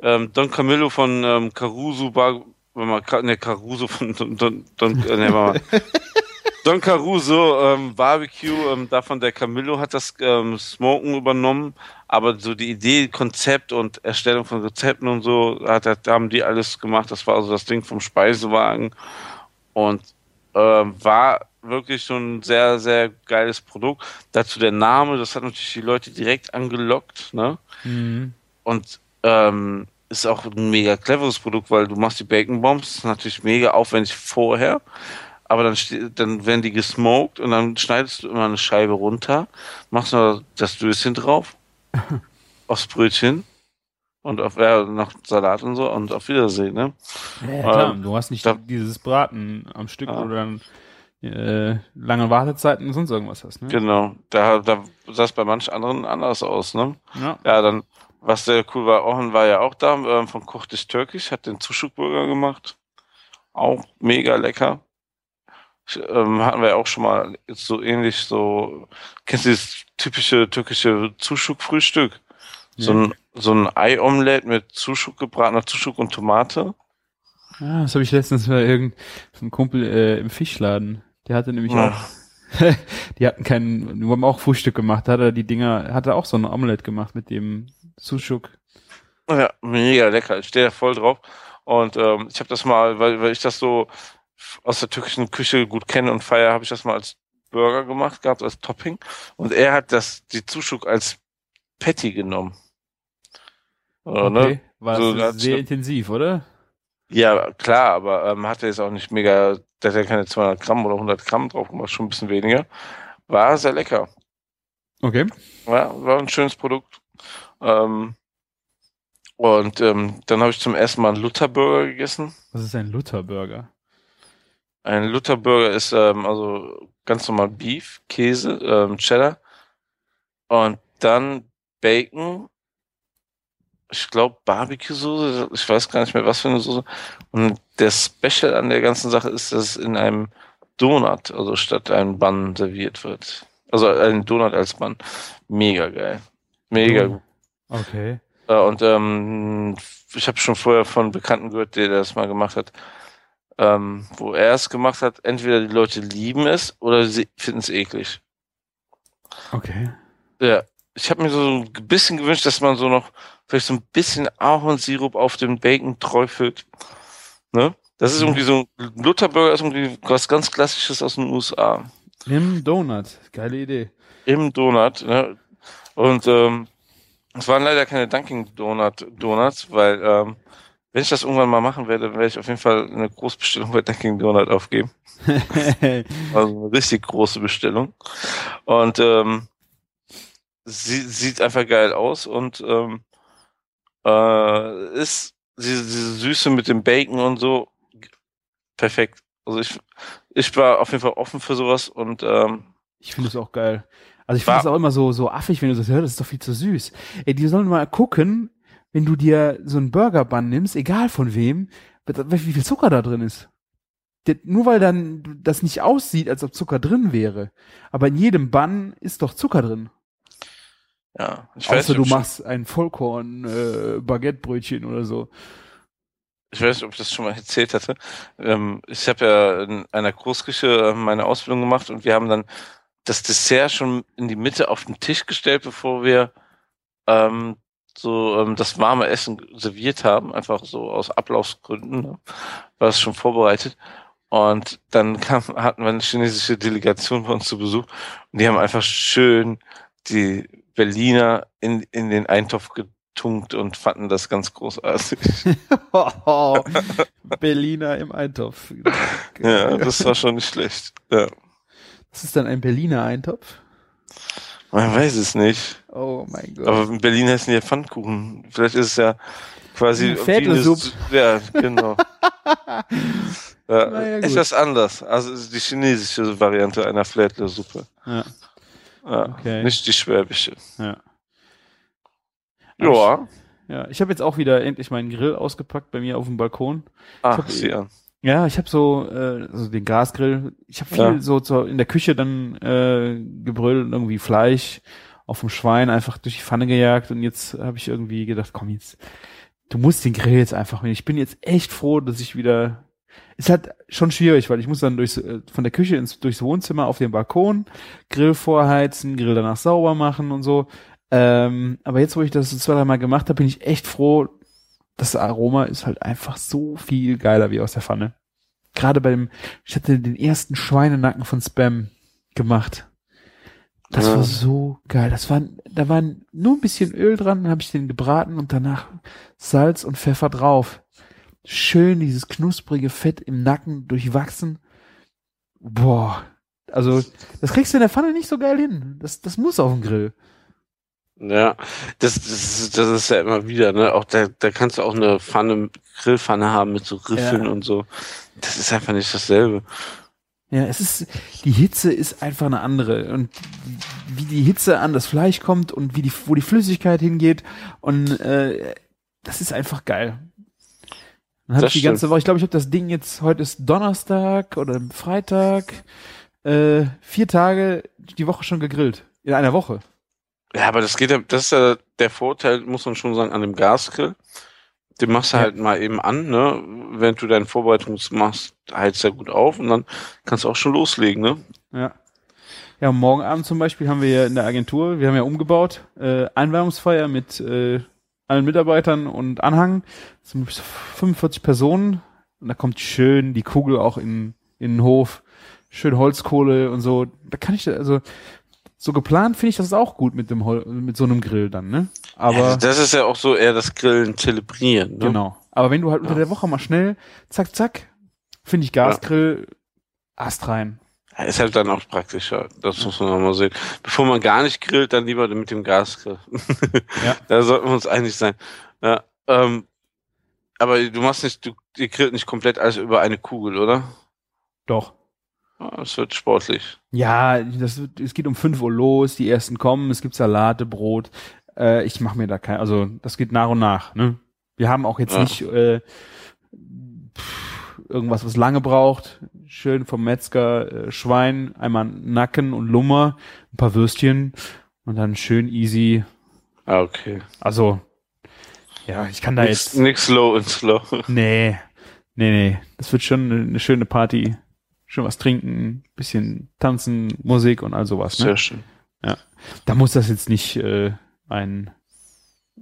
Ähm, Don Camillo von ähm, Caruso Bar, wenn man, Ka- ne, Caruso von Don, Don, Don, äh, ne, mal. *laughs* Don Caruso ähm, Barbecue, ähm, davon der Camillo hat das ähm, Smoken übernommen, aber so die Idee, Konzept und Erstellung von Rezepten und so, hat, hat, haben die alles gemacht. Das war also das Ding vom Speisewagen und ähm, war wirklich schon ein sehr, sehr geiles Produkt. Dazu der Name, das hat natürlich die Leute direkt angelockt, ne? Mhm. Und ähm, ist auch ein mega cleveres Produkt, weil du machst die Bacon Bombs, ist natürlich mega aufwendig vorher, aber dann, dann werden die gesmoked und dann schneidest du immer eine Scheibe runter, machst noch das Döschen drauf, *laughs* aufs Brötchen und auf ja, noch Salat und so und auf Wiedersehen, ne? Ja, klar, Ähm, du hast nicht da- dieses Braten am Stück, Ja. wo du dann äh, lange Wartezeiten und sonst irgendwas hast, ne? Genau. Da, da sah es bei manch anderen anders aus, ne? Ja. Ja, dann, was sehr cool war, Ochen war ja auch da, ähm, von Koch dich Türkisch, hat den Zuschukburger gemacht. Auch mega lecker. Ähm, hatten wir ja auch schon mal so ähnlich, so, kennst du dieses typische türkische Zuschuk-Frühstück? So ein, so ein Ei-Omelette mit Zuschuk, gebratener Zuschuk und Tomate. Ja, das habe ich letztens bei irgendeinem Kumpel äh, im Fischladen. Der hatte nämlich Ja. auch, *laughs* die hatten keinen, die haben auch Frühstück gemacht, da hat er die Dinger, hat er auch so ein Omelette gemacht mit dem Sushuk. Ja, mega lecker. Ich stehe da voll drauf. Und ähm, ich habe das mal, weil, weil ich das so aus der türkischen Küche gut kenne und feiere, habe ich das mal als Burger gemacht gehabt, als Topping. Und er hat das, die Zuschuk als Patty genommen. Äh, ne? Okay. War So, da sehr ne- intensiv, oder? Ja, klar, aber ähm, hat er jetzt auch nicht mega, der hat ja keine 200 Gramm oder 100 Gramm drauf gemacht, schon ein bisschen weniger. War sehr lecker. Okay. Ja, war ein schönes Produkt. Ähm, und ähm, dann habe ich zum ersten Mal einen Lutherburger gegessen. Was ist ein Lutherburger? Ein Lutherburger ist ähm, also ganz normal Beef, Käse, ähm, Cheddar und dann Bacon, ich glaube Barbecue-Soße, ich weiß gar nicht mehr was für eine Soße. Und der Special an der ganzen Sache ist, dass es in einem Donut, also statt einem Bun serviert wird. Also ein Donut als Bun. Mega geil. Mega gut. Okay. Äh, Und ähm, ich habe schon vorher von Bekannten gehört, der das mal gemacht hat, ähm, wo er es gemacht hat. Entweder die Leute lieben es oder sie finden es eklig. Okay. Ja, ich habe mir so ein bisschen gewünscht, dass man so noch vielleicht so ein bisschen Ahornsirup auf dem Bacon träufelt. Ne? Das ist irgendwie so ein Lutherburger ist irgendwie was ganz Klassisches aus den USA. Im Donut. Geile Idee. im Donut. Ne? Und ähm, es waren leider keine Dunkin' Donut Donuts, weil ähm, wenn ich das irgendwann mal machen werde, werde ich auf jeden Fall eine Großbestellung bei Dunkin' Donut aufgeben. *laughs* Also eine richtig große Bestellung. Und ähm, sie sieht einfach geil aus und ähm, äh, ist diese, diese Süße mit dem Bacon und so perfekt. Also ich, ich war auf jeden Fall offen für sowas und ähm, Ich finde es auch geil. Also ich finde es auch immer so, so affig, wenn du sagst, hör, das ist doch viel zu süß. Ey, die sollen mal gucken, wenn du dir so einen Burger-Bun nimmst, egal von wem, wie viel Zucker da drin ist. nur weil dann das nicht aussieht, als ob Zucker drin wäre. Aber in jedem Bann ist doch Zucker drin. Ja, ich Außer weiß, du nicht, ob machst ein Vollkorn äh, oder so. ich weiß nicht, ob ich das schon mal *laughs* erzählt hatte. Ähm, ich habe ja in einer Großküche äh, meine Ausbildung gemacht und wir haben dann das Dessert schon in die Mitte auf den Tisch gestellt, bevor wir ähm, so ähm, das warme Essen serviert haben, einfach so aus Ablaufsgründen, ne? war es schon vorbereitet. Und dann kam, hatten wir eine chinesische Delegation bei uns zu Besuch und die haben einfach schön die Berliner in, in den Eintopf getunkt und fanden das ganz großartig. *laughs* Berliner im Eintopf. ja, das war schon nicht schlecht. Ja. Das ist dann ein Berliner Eintopf? Man weiß es nicht. Oh mein Gott. Aber in Berlin heißen die ja Pfannkuchen. Vielleicht ist es ja quasi. S- Ja, genau. *laughs* ja, Na ja, gut. etwas anders. Also es ist die chinesische Variante einer Flädlersuppe. ja, Ja, Okay. Nicht die schwäbische. ja. Ja. Ja, ich habe jetzt auch wieder endlich meinen Grill ausgepackt bei mir auf dem Balkon. Ach, hab- sieh an. Ja, ich habe so äh, also den Gasgrill. Ich habe viel Ja. so zur, in der Küche dann äh, gebrüllt, irgendwie Fleisch auf dem Schwein einfach durch die Pfanne gejagt und jetzt habe ich irgendwie gedacht, komm jetzt, du musst den Grill jetzt einfach. Ich bin jetzt echt froh, dass ich wieder. Ist halt schon schwierig, weil ich muss dann durchs, äh, von der Küche ins durchs Wohnzimmer auf den Balkon Grill vorheizen, Grill danach sauber machen und so. Ähm, aber jetzt, wo ich das so zwei, dreimal gemacht habe, bin ich echt froh. Das Aroma ist halt einfach so viel geiler wie aus der Pfanne. Gerade beim, ich hatte den ersten Schweinenacken von Spam gemacht. Das Ja. war so geil. Das war, da war nur ein bisschen Öl dran, dann habe ich den gebraten und danach Salz und Pfeffer drauf. Schön dieses knusprige Fett im Nacken durchwachsen. Boah. Also, das kriegst du in der Pfanne nicht so geil hin. Das, das muss auf dem Grill. Ja, das, das, ist- das ist ja immer wieder, ne? Auch da, da kannst du auch eine Pfanne, Grillpfanne haben mit so Riffeln Ja. und so. Das ist einfach nicht dasselbe. Ja, es ist, die Hitze ist einfach eine andere. Und wie die Hitze an das Fleisch kommt und wie die, wo die Flüssigkeit hingeht. Und äh, das ist einfach geil. Dann hab Das ich die ganze stimmt. Woche, ich glaube, ich habe das Ding jetzt, heute ist Donnerstag oder Freitag, äh, vier Tage die Woche schon gegrillt. In einer Woche. Ja, aber das geht ja, das ist ja der Vorteil, muss man schon sagen, an dem Gasgrill. Den machst du Ja. halt mal eben an, ne? Während du deine Vorbereitung machst, heizt er gut auf und dann kannst du auch schon loslegen, ne? Ja. Ja, morgen Abend zum Beispiel haben wir ja in der Agentur, wir haben ja umgebaut, äh, Einweihungsfeier mit äh, allen Mitarbeitern und Anhang. Das sind 45 Personen. Und da kommt schön die Kugel auch in, in den Hof. Schön Holzkohle und so. Da kann ich, also, so geplant finde ich das auch gut mit dem Hol mit so einem Grill dann, ne? Aber, ja, das ist ja auch so eher das Grillen zelebrieren, ne? genau. Aber wenn du halt unter Ja. der Woche mal schnell, zack, zack, finde ich Gasgrill Ast rein. Ja, Ist halt dann auch praktischer. Das muss man auch mal sehen. Bevor man gar nicht grillt, dann lieber mit dem Gasgrill. *laughs* Ja. Da sollten wir uns einig sein. Ja, ähm, aber du machst nicht, du, ihr grillt nicht komplett alles über eine Kugel, oder? Doch. Ja, Das wird sportlich. Ja, das, wird- es geht um 5 Uhr los, die ersten kommen, es gibt Salate, Brot. Äh, ich mache mir da kein, also das geht nach und nach. Ne? Wir haben auch jetzt Ja. nicht äh, pff, irgendwas, was lange braucht. Schön vom Metzger äh, Schwein, einmal Nacken und Lummer, ein paar Würstchen und dann schön easy. Ah, okay. Also ja, ich kann da Nix, jetzt nix slow und slow. nee, nee, nee, das wird schon eine schöne Party. Schön was trinken, bisschen tanzen, Musik und all sowas. Ne? Sehr schön. Da muss das jetzt nicht äh, ein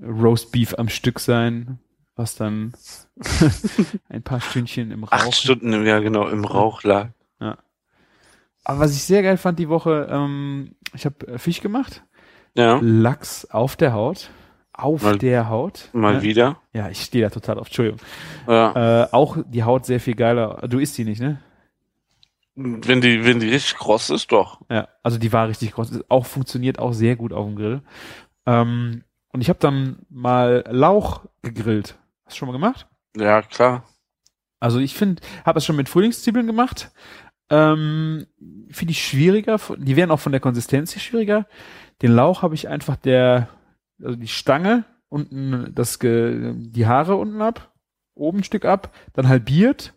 Roast Beef am Stück sein, was dann *laughs* ein paar Stündchen im Rauch. Acht Stunden im Jahr genau im Rauch lag. Aber was ich sehr geil fand die Woche, ähm, ich habe äh, Fisch gemacht, Ja, Lachs auf der Haut, auf Mal- der Haut. mal ne? wieder. Ja, ich stehe da total auf. Entschuldigung. Ja. Äh, auch die Haut sehr viel geiler. Du isst die nicht, ne? Wenn die, wenn die richtig kross ist, doch. Ja, also die war richtig groß. Ist Auch funktioniert auch sehr gut auf dem Grill. Ähm, und ich habe dann mal Lauch gegrillt. Hast du schon mal gemacht? Ja, klar. Also ich finde, habe es schon mit Frühlingszwiebeln gemacht. Ähm, finde ich schwieriger. Die wären auch von der Konsistenz her schwieriger. Den Lauch habe ich einfach der, also die Stange unten, das, die Haare unten ab, oben ein Stück ab, dann halbiert,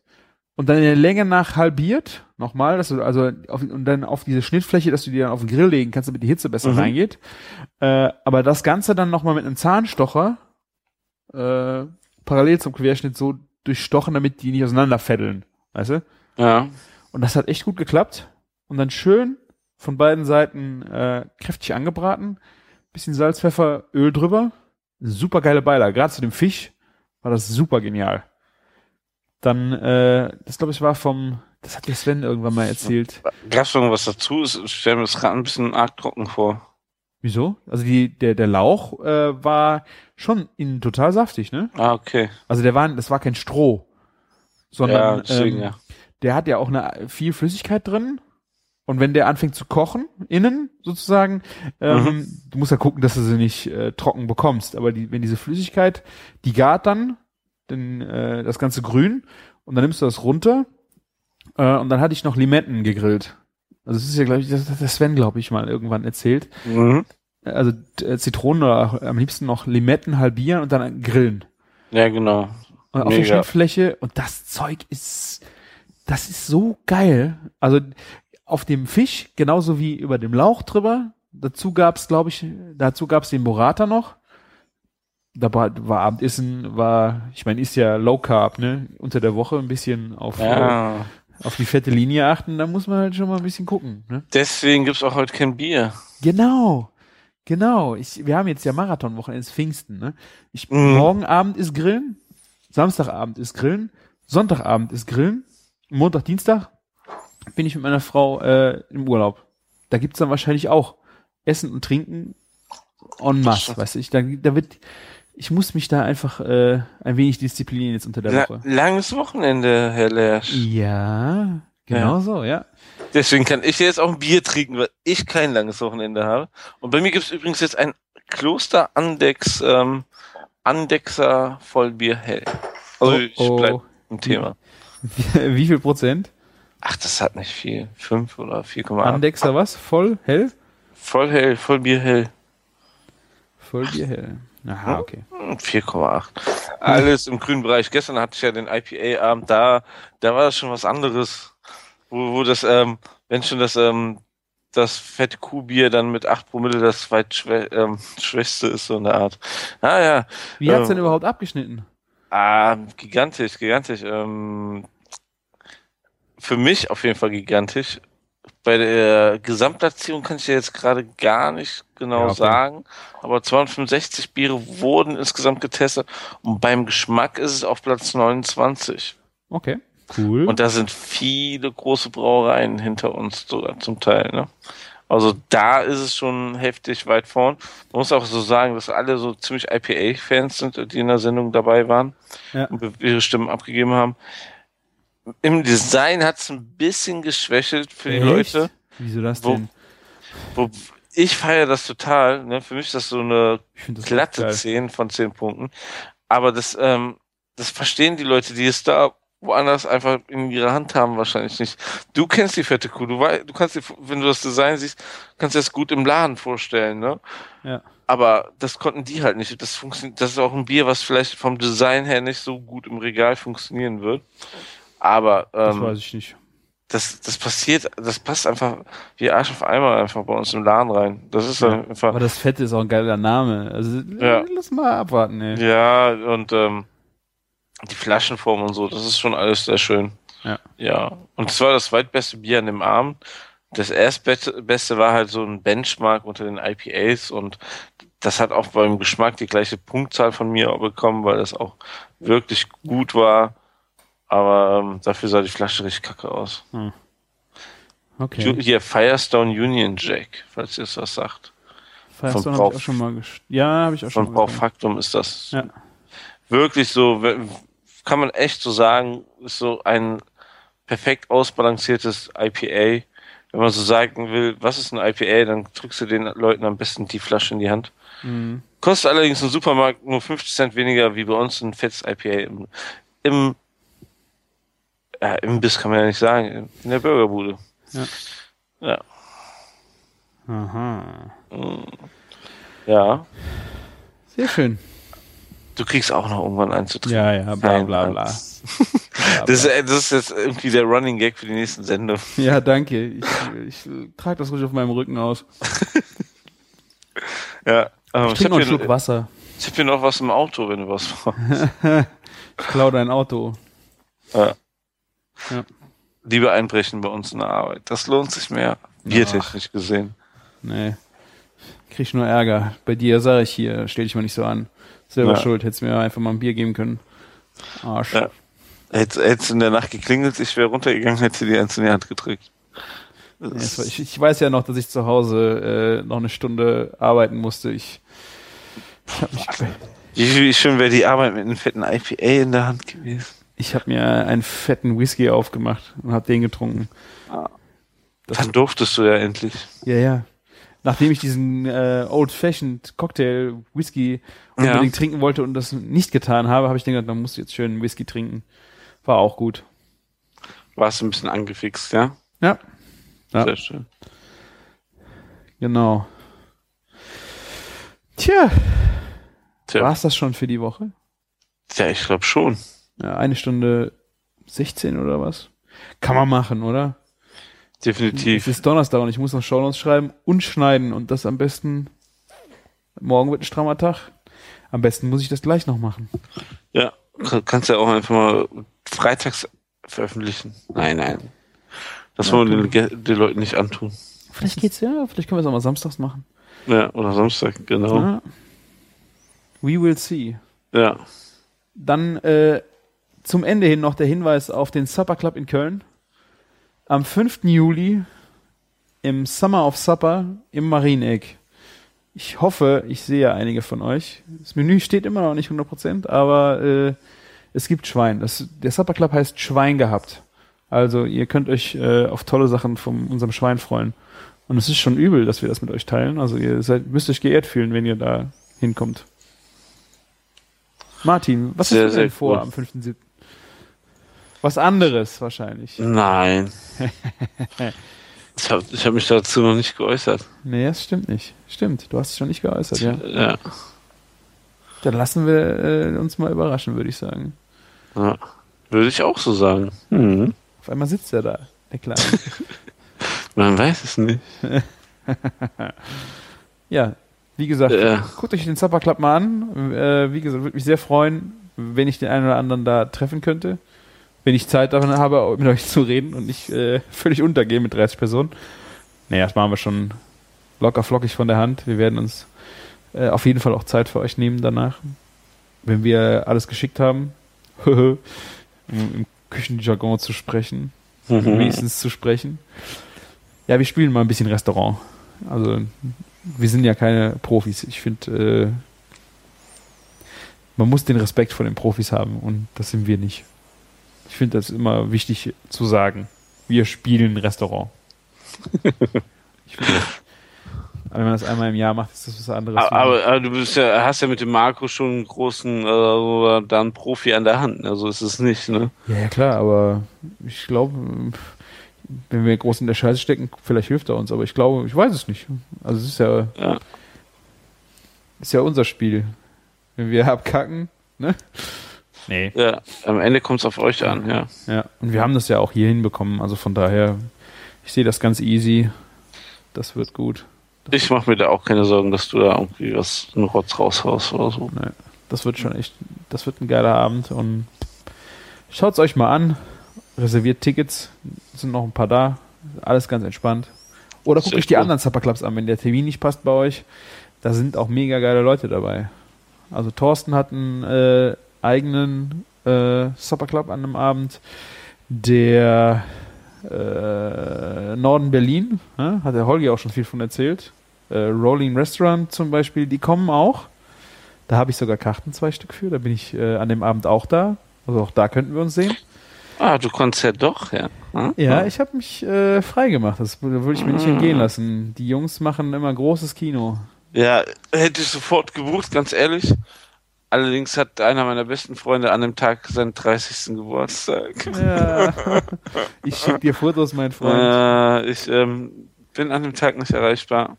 und dann in der Länge nach halbiert, nochmal, dass du also auf, und dann auf diese Schnittfläche, dass du die dann auf den Grill legen kannst, damit die Hitze besser Mhm. reingeht. Äh, aber das Ganze dann nochmal mit einem Zahnstocher äh, parallel zum Querschnitt so durchstochen, damit die nicht auseinanderfädeln. Weißt du? Ja. Und das hat echt gut geklappt. Und dann schön von beiden Seiten äh, kräftig angebraten, bisschen Salz, Pfeffer, Öl drüber. Super geile Beilage. Gerade zu dem Fisch war das super genial. Dann, äh, das glaube ich war vom, das hat der Sven irgendwann mal erzählt. Gab's noch irgendwas dazu? Ich stelle mir das gerade ein bisschen arg trocken vor. Wieso? Also die, der, der Lauch äh, war schon innen total saftig, ne? Ah, okay. Also der war, das war kein Stroh, sondern ja, deswegen, ähm, ja. der hat ja auch eine viel Flüssigkeit drin. Und wenn der anfängt zu kochen, innen sozusagen, ähm, Mhm. du musst ja gucken, dass du sie nicht äh, trocken bekommst. Aber die, wenn diese Flüssigkeit, die gart dann, dann äh, das ganze grün und dann nimmst du das runter äh, und dann hatte ich noch Limetten gegrillt. Also das ist ja, glaube ich, das hat der Sven, glaube ich, mal irgendwann erzählt. Mhm. Also äh, Zitronen oder am liebsten noch Limetten halbieren und dann grillen. Ja, genau. Und auf der Mega. Schnittfläche und das Zeug ist, das ist so geil. Also auf dem Fisch, genauso wie über dem Lauch drüber. Dazu gab's, glaube ich, dazu gab's den Burrata noch. Da war, war Abendessen, war, ich meine, ist ja Low Carb, ne? Unter der Woche ein bisschen auf, äh, Ja. auf die fette Linie achten, da muss man halt schon mal ein bisschen gucken, ne? Deswegen gibt's auch heute kein Bier. Genau. Genau. Ich, wir haben jetzt ja Marathonwochenende, ist Pfingsten, ne? Ich, Mhm. Morgen Abend ist Grillen, Samstagabend ist Grillen, Sonntagabend ist Grillen, Montag, Dienstag bin ich mit meiner Frau äh, im Urlaub. Da gibt's dann wahrscheinlich auch Essen und Trinken en masse, weißt du. Ich, da, da wird, ich muss mich da einfach äh, ein wenig disziplinieren jetzt unter der La Woche. langes Wochenende, Herr Lersch. Ja, genau so, ja. Deswegen kann ich jetzt auch ein Bier trinken, weil ich kein langes Wochenende habe. Und bei mir gibt's übrigens jetzt ein Kloster Andex, ähm, Andexer Vollbier hell. Also Oh, ich oh. bleib im Thema. *laughs* Wie viel Prozent? Ach, das hat nicht viel. Fünf oder 4,8. Andexer was? Voll? Hell? Voll hell, Vollbier hell. Voll Bier hell. Aha, okay. Hm, 4,8. Alles im grünen Bereich. Gestern hatte ich ja den IPA-Abend da, da war das schon was anderes. Wo, wo das, ähm, wenn schon das, ähm, das fette Kuhbier dann mit 8 Promille das zweitschwächste ähm, schwächste ist, so eine Art. Ah ja, Wie hat's Ähm, denn überhaupt abgeschnitten? ah, gigantisch, gigantisch. Ähm, für mich auf jeden Fall gigantisch. Bei der Gesamtplatzierung kann ich dir jetzt gerade gar nicht genau Ja, okay. sagen, aber 265 Biere wurden insgesamt getestet und beim Geschmack ist es auf Platz 29. Okay. Cool. Und da sind viele große Brauereien hinter uns sogar zum Teil. Ne? Also da ist es schon heftig weit vorn. Man muss auch so sagen, dass alle so ziemlich IPA-Fans sind, die in der Sendung dabei waren Ja. und ihre Stimmen abgegeben haben. Im Design hat es ein bisschen geschwächelt für die Echt? Leute. Wieso das denn? Wo ich feiere das total. Ne? Für mich ist das so eine das glatte geil. 10 von 10 Punkten. Aber das, ähm, das verstehen die Leute, die es da woanders einfach in ihrer Hand haben, wahrscheinlich nicht. Du kennst die fette Kuh, du weißt, du kannst dir, wenn du das Design siehst, kannst du das gut im Laden vorstellen, ne? Ja. Aber das konnten die halt nicht. Das funktioniert, das ist auch ein Bier, was vielleicht vom Design her nicht so gut im Regal funktionieren wird. Aber Das ähm, weiß ich nicht. das, das passiert, das passt einfach wie Arsch auf Eimer einfach bei uns im Laden rein. Das ist Ja. einfach. Aber das Fette ist auch ein geiler Name. Also Ja. lass mal abwarten, ey. Ja, und ähm, die Flaschenform und so, das ist schon alles sehr schön. Ja. Ja. Und es war das zweitbeste Bier an dem Abend. Das erstbeste Beste war halt so ein Benchmark unter den IPAs und das hat auch beim Geschmack die gleiche Punktzahl von mir bekommen, weil das auch wirklich gut war. Aber ähm, dafür sah die Flasche richtig kacke aus. Ju- Okay. Hier Firestone Union Jack, falls ihr es was sagt. Firestone von habe ich auch schon mal Ja, habe ich auch schon Von mal getrunken. Braufaktum ist das Ja. wirklich so, kann man echt so sagen, ist so ein perfekt ausbalanciertes IPA. Wenn man so sagen will, was ist ein IPA, dann drückst du den Leuten am besten die Flasche in die Hand. Mhm. Kostet allerdings im Supermarkt nur 50 Cent weniger wie bei uns ein fettes IPA im, im ja, im Biss kann man ja nicht sagen, in der Burgerbude. Ja. Ja. Aha. Ja. Sehr schön. Du kriegst auch noch irgendwann einen zu trinken. Ja, ja, bla bla bla. *laughs* *laughs* Das, ist- das ist jetzt irgendwie der Running Gag für die nächsten Sendungen. ja, danke. Ich, ich trage das ruhig auf meinem Rücken aus. *laughs* Ja. Ähm, Ich ich trinke noch einen Schluck Wasser. ich hab hier noch was im Auto, wenn du was brauchst. Ich klaue dein Auto. Ja. Ja. Liebe einbrechen bei uns in der Arbeit. Das lohnt sich mehr. Biertechnisch gesehen. Nee. Krieg ich nur Ärger. Bei dir sage ich hier, stell dich mal nicht so an. Selber Ja. schuld, hättest mir einfach mal ein Bier geben können. Arsch. Ja. Hättest in der Nacht geklingelt, ich wäre runtergegangen, hätte dir eins in die Hand gedrückt. Ja, ich, ich weiß ja noch, dass ich zu Hause äh, noch eine Stunde arbeiten musste. Ich, ich habe mich, wie schön wäre die Arbeit mit einem fetten IPA in der Hand gewesen. Ich hab mir einen fetten Whisky aufgemacht und habe den getrunken. Das- Dann durftest du ja endlich. Ja, ja. Nachdem ich diesen äh, Old Fashioned Cocktail Whisky Ja. unbedingt trinken wollte und das nicht getan habe, habe ich gedacht, dann musst du jetzt schön Whisky trinken. War auch gut. Warst du ein bisschen angefixt, ja? Ja, Ja. Sehr schön. genau. Tja, Tja, war's das schon für die Woche? ja ich glaube schon. Eine Stunde 16 oder was? Kann man machen, oder? Es Definitiv. ist Donnerstag und ich muss noch Shownotes schreiben und schneiden und das am besten. Morgen wird ein strammer Tag. Am besten muss ich das gleich noch machen. Ja, kann- kannst ja auch einfach mal freitags veröffentlichen. Nein, nein. Das wollen wir den, den Leuten nicht antun. Vielleicht geht's ja, vielleicht können wir es auch mal samstags machen. Ja, oder Samstag, genau. Ja. We will see. Ja. Dann äh, zum Ende hin noch der Hinweis auf den Supper Club in Köln. Am 5. Juli im Summer of Supper im Marieneck. Ich hoffe, ich sehe einige von euch. Das Menü steht immer noch nicht 100%, aber äh, es gibt Schwein. Das, der Supper Club heißt Schwein gehabt. Also ihr könnt euch äh, auf tolle Sachen von unserem Schwein freuen. Und es ist schon übel, dass wir das mit euch teilen. Also ihr seid, müsst euch geehrt fühlen, wenn ihr da hinkommt. Martin, was Sehr, hast du denn vor cool. am 5.7.? Was anderes wahrscheinlich. Nein. *laughs* ich habe hab mich dazu noch nicht geäußert. Nee, das stimmt nicht. Stimmt, du hast es schon nicht geäußert, ja. Ja. Dann lassen wir äh, uns mal überraschen, würde ich sagen. ja. Würde ich auch so sagen. Hm. Auf einmal sitzt er da, der Kleine. *laughs* Man weiß es nicht. *laughs* ja, wie gesagt, Ja. guckt euch den Supper Club mal an. Äh, wie gesagt, würde mich sehr freuen, wenn ich den einen oder anderen da treffen könnte. Wenn ich Zeit davon habe, mit euch zu reden und nicht äh, völlig untergehe mit 30 Personen. Naja, das machen wir schon locker flockig von der Hand. Wir werden uns äh, auf jeden Fall auch Zeit für euch nehmen danach. Wenn wir alles geschickt haben, *laughs* im, im Küchenjargon zu sprechen, Mhm. wenigstens zu sprechen. Ja, wir spielen mal ein bisschen Restaurant. Also, wir sind ja keine Profis. Ich finde, äh, man muss den Respekt vor den Profis haben und das sind wir nicht. Ich finde das immer wichtig zu sagen. Wir spielen Restaurant. *laughs* ich finde, aber wenn man das einmal im Jahr macht, ist das was anderes. Aber, aber, aber du ja, hast ja mit dem Marco schon einen großen äh, dann Profi an der Hand. Also ist es nicht, ne? Ja, ja, klar, aber ich glaube, wenn wir groß in der Scheiße stecken, vielleicht hilft er uns, aber ich glaube, ich weiß es nicht. Also es ist ja, Ja. ist ja unser Spiel. Wenn wir abkacken, ne? Nee. Ja, am Ende kommt es auf euch an, ja. Ja, und wir haben das ja auch hier hinbekommen, also von daher, ich sehe das ganz easy. Das wird gut. Ich mache mir da auch keine Sorgen, dass du da irgendwie was einen Rotz raushaust oder so. Nee, das wird schon echt, das wird ein geiler Abend und schaut's euch mal an. Reserviert Tickets, sind noch ein paar da. Alles ganz entspannt. Oder guckt euch die cool. anderen Supperclubs an, wenn der Termin nicht passt bei euch. Da sind auch mega geile Leute dabei. Also Thorsten hat einen äh, eigenen äh, Supperclub an einem Abend. Der äh, Norden Berlin, ne, hat der Holgi auch schon viel von erzählt. Äh, Rolling Restaurant zum Beispiel, die kommen auch. Da habe ich sogar Karten, zwei Stück für. Da bin ich äh, an dem Abend auch da. Also auch da könnten wir uns sehen. Ah, du konntest ja doch, ja. Hm? Ja, ich habe mich äh, frei gemacht. Das würde ich mir nicht entgehen lassen. Die Jungs machen immer großes Kino. Ja, hätte ich sofort gebucht, ganz ehrlich. Allerdings hat einer meiner besten Freunde an dem Tag seinen 30. Geburtstag. Ja. *laughs* ich schicke dir Fotos, mein Freund. Äh, ich ähm, bin an dem Tag nicht erreichbar.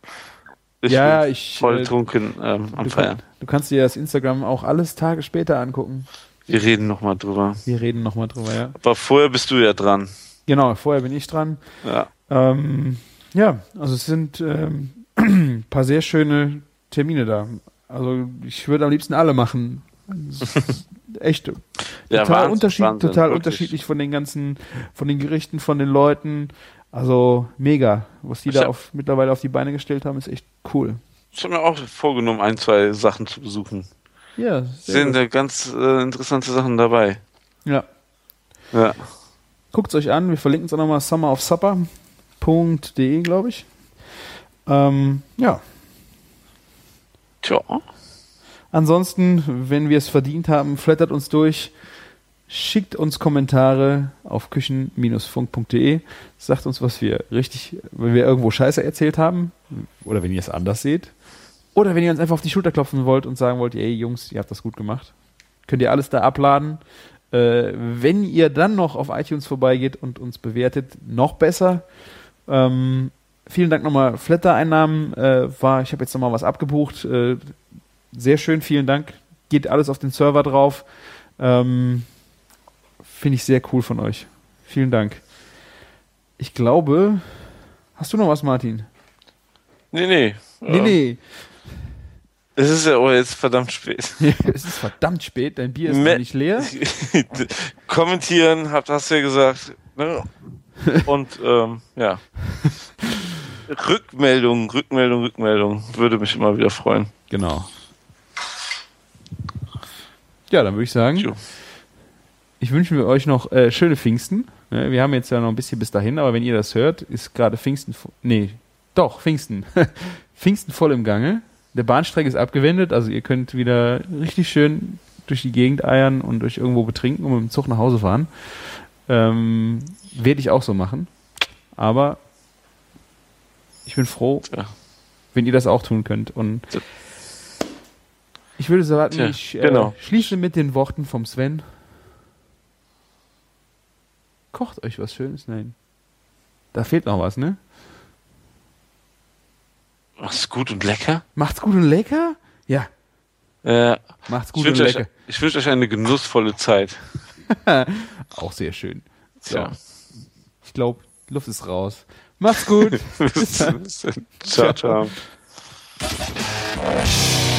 Ich Ja, bin ich, voll äh, trunken ähm, am du, Feiern. kann, du kannst dir das Instagram auch alles Tage später angucken. Wir reden nochmal drüber. Wir reden nochmal drüber, ja. Aber vorher bist du ja dran. Genau, vorher bin ich dran. Ja. Ähm, ja, also es sind ähm, ein *clears throat* paar sehr schöne Termine da. Also ich würde am liebsten alle machen. *laughs* Echt Ja, total Wahnsinn, Unterschied, Wahnsinn, total wirklich. unterschiedlich von den ganzen, von den Gerichten, von den Leuten. Also mega, was die Ich da auf, mittlerweile auf die Beine gestellt haben, ist echt cool. Ich habe mir auch vorgenommen, ein, zwei Sachen zu besuchen. Ja, sind da ganz äh, interessante Sachen dabei. ja. Ja. Guckt euch an, wir verlinken es auch nochmal summerofsupper.de, glaube ich. Ähm, ja, Tja. Ansonsten, wenn wir es verdient haben, flattert uns durch, schickt uns Kommentare auf küchen-funk.de, sagt uns, was wir richtig, wenn wir irgendwo Scheiße erzählt haben, oder wenn ihr es anders seht, oder wenn ihr uns einfach auf die Schulter klopfen wollt und sagen wollt, ey Jungs, ihr habt das gut gemacht, könnt ihr alles da abladen. Äh, wenn ihr dann noch auf iTunes vorbeigeht und uns bewertet, noch besser. Ähm, vielen Dank nochmal. Flatter-Einnahmen äh, war, ich habe jetzt nochmal was abgebucht. Äh, sehr schön, vielen Dank. Geht alles auf den Server drauf. Ähm, Finde ich sehr cool von euch. Vielen Dank. Ich glaube, hast du noch was, Martin? Nee, nee. Nee, Ähm, nee. Es ist ja auch jetzt verdammt spät. *laughs* es ist verdammt spät, dein Bier ist Me- nicht leer. *laughs* Kommentieren, habt hast du ja gesagt. Ne? *laughs* Und ähm, ja. Rückmeldung, Rückmeldung, Rückmeldung. Würde mich immer wieder freuen. Genau. Ja, dann würde ich sagen, Jo. ich wünsche mir euch noch äh, schöne Pfingsten. Ne, wir haben jetzt ja noch ein bisschen bis dahin, aber wenn ihr das hört, ist gerade Pfingsten, nee, doch, Pfingsten. *laughs* Pfingsten voll im Gange. Der Bahnstreik ist abgewendet, also ihr könnt wieder richtig schön durch die Gegend eiern und euch irgendwo betrinken und mit dem Zug nach Hause fahren. Ähm, Werde ich auch so machen. Aber ich bin froh, Tja. wenn ihr das auch tun könnt. Und ich würde sagen, Tja, ich äh, genau. schließe mit den Worten vom Sven. Kocht euch was Schönes? Nein. Da fehlt noch was, ne? Mach's gut und lecker. Macht's gut und lecker? Ja, Äh, macht's gut und euch, lecker. ich wünsche euch eine genussvolle Zeit. *laughs* Auch sehr schön. So. Tja. Ich glaube, Luft ist raus. Macht's gut. *laughs* Bis dann. Ciao, ciao. Ciao. *laughs*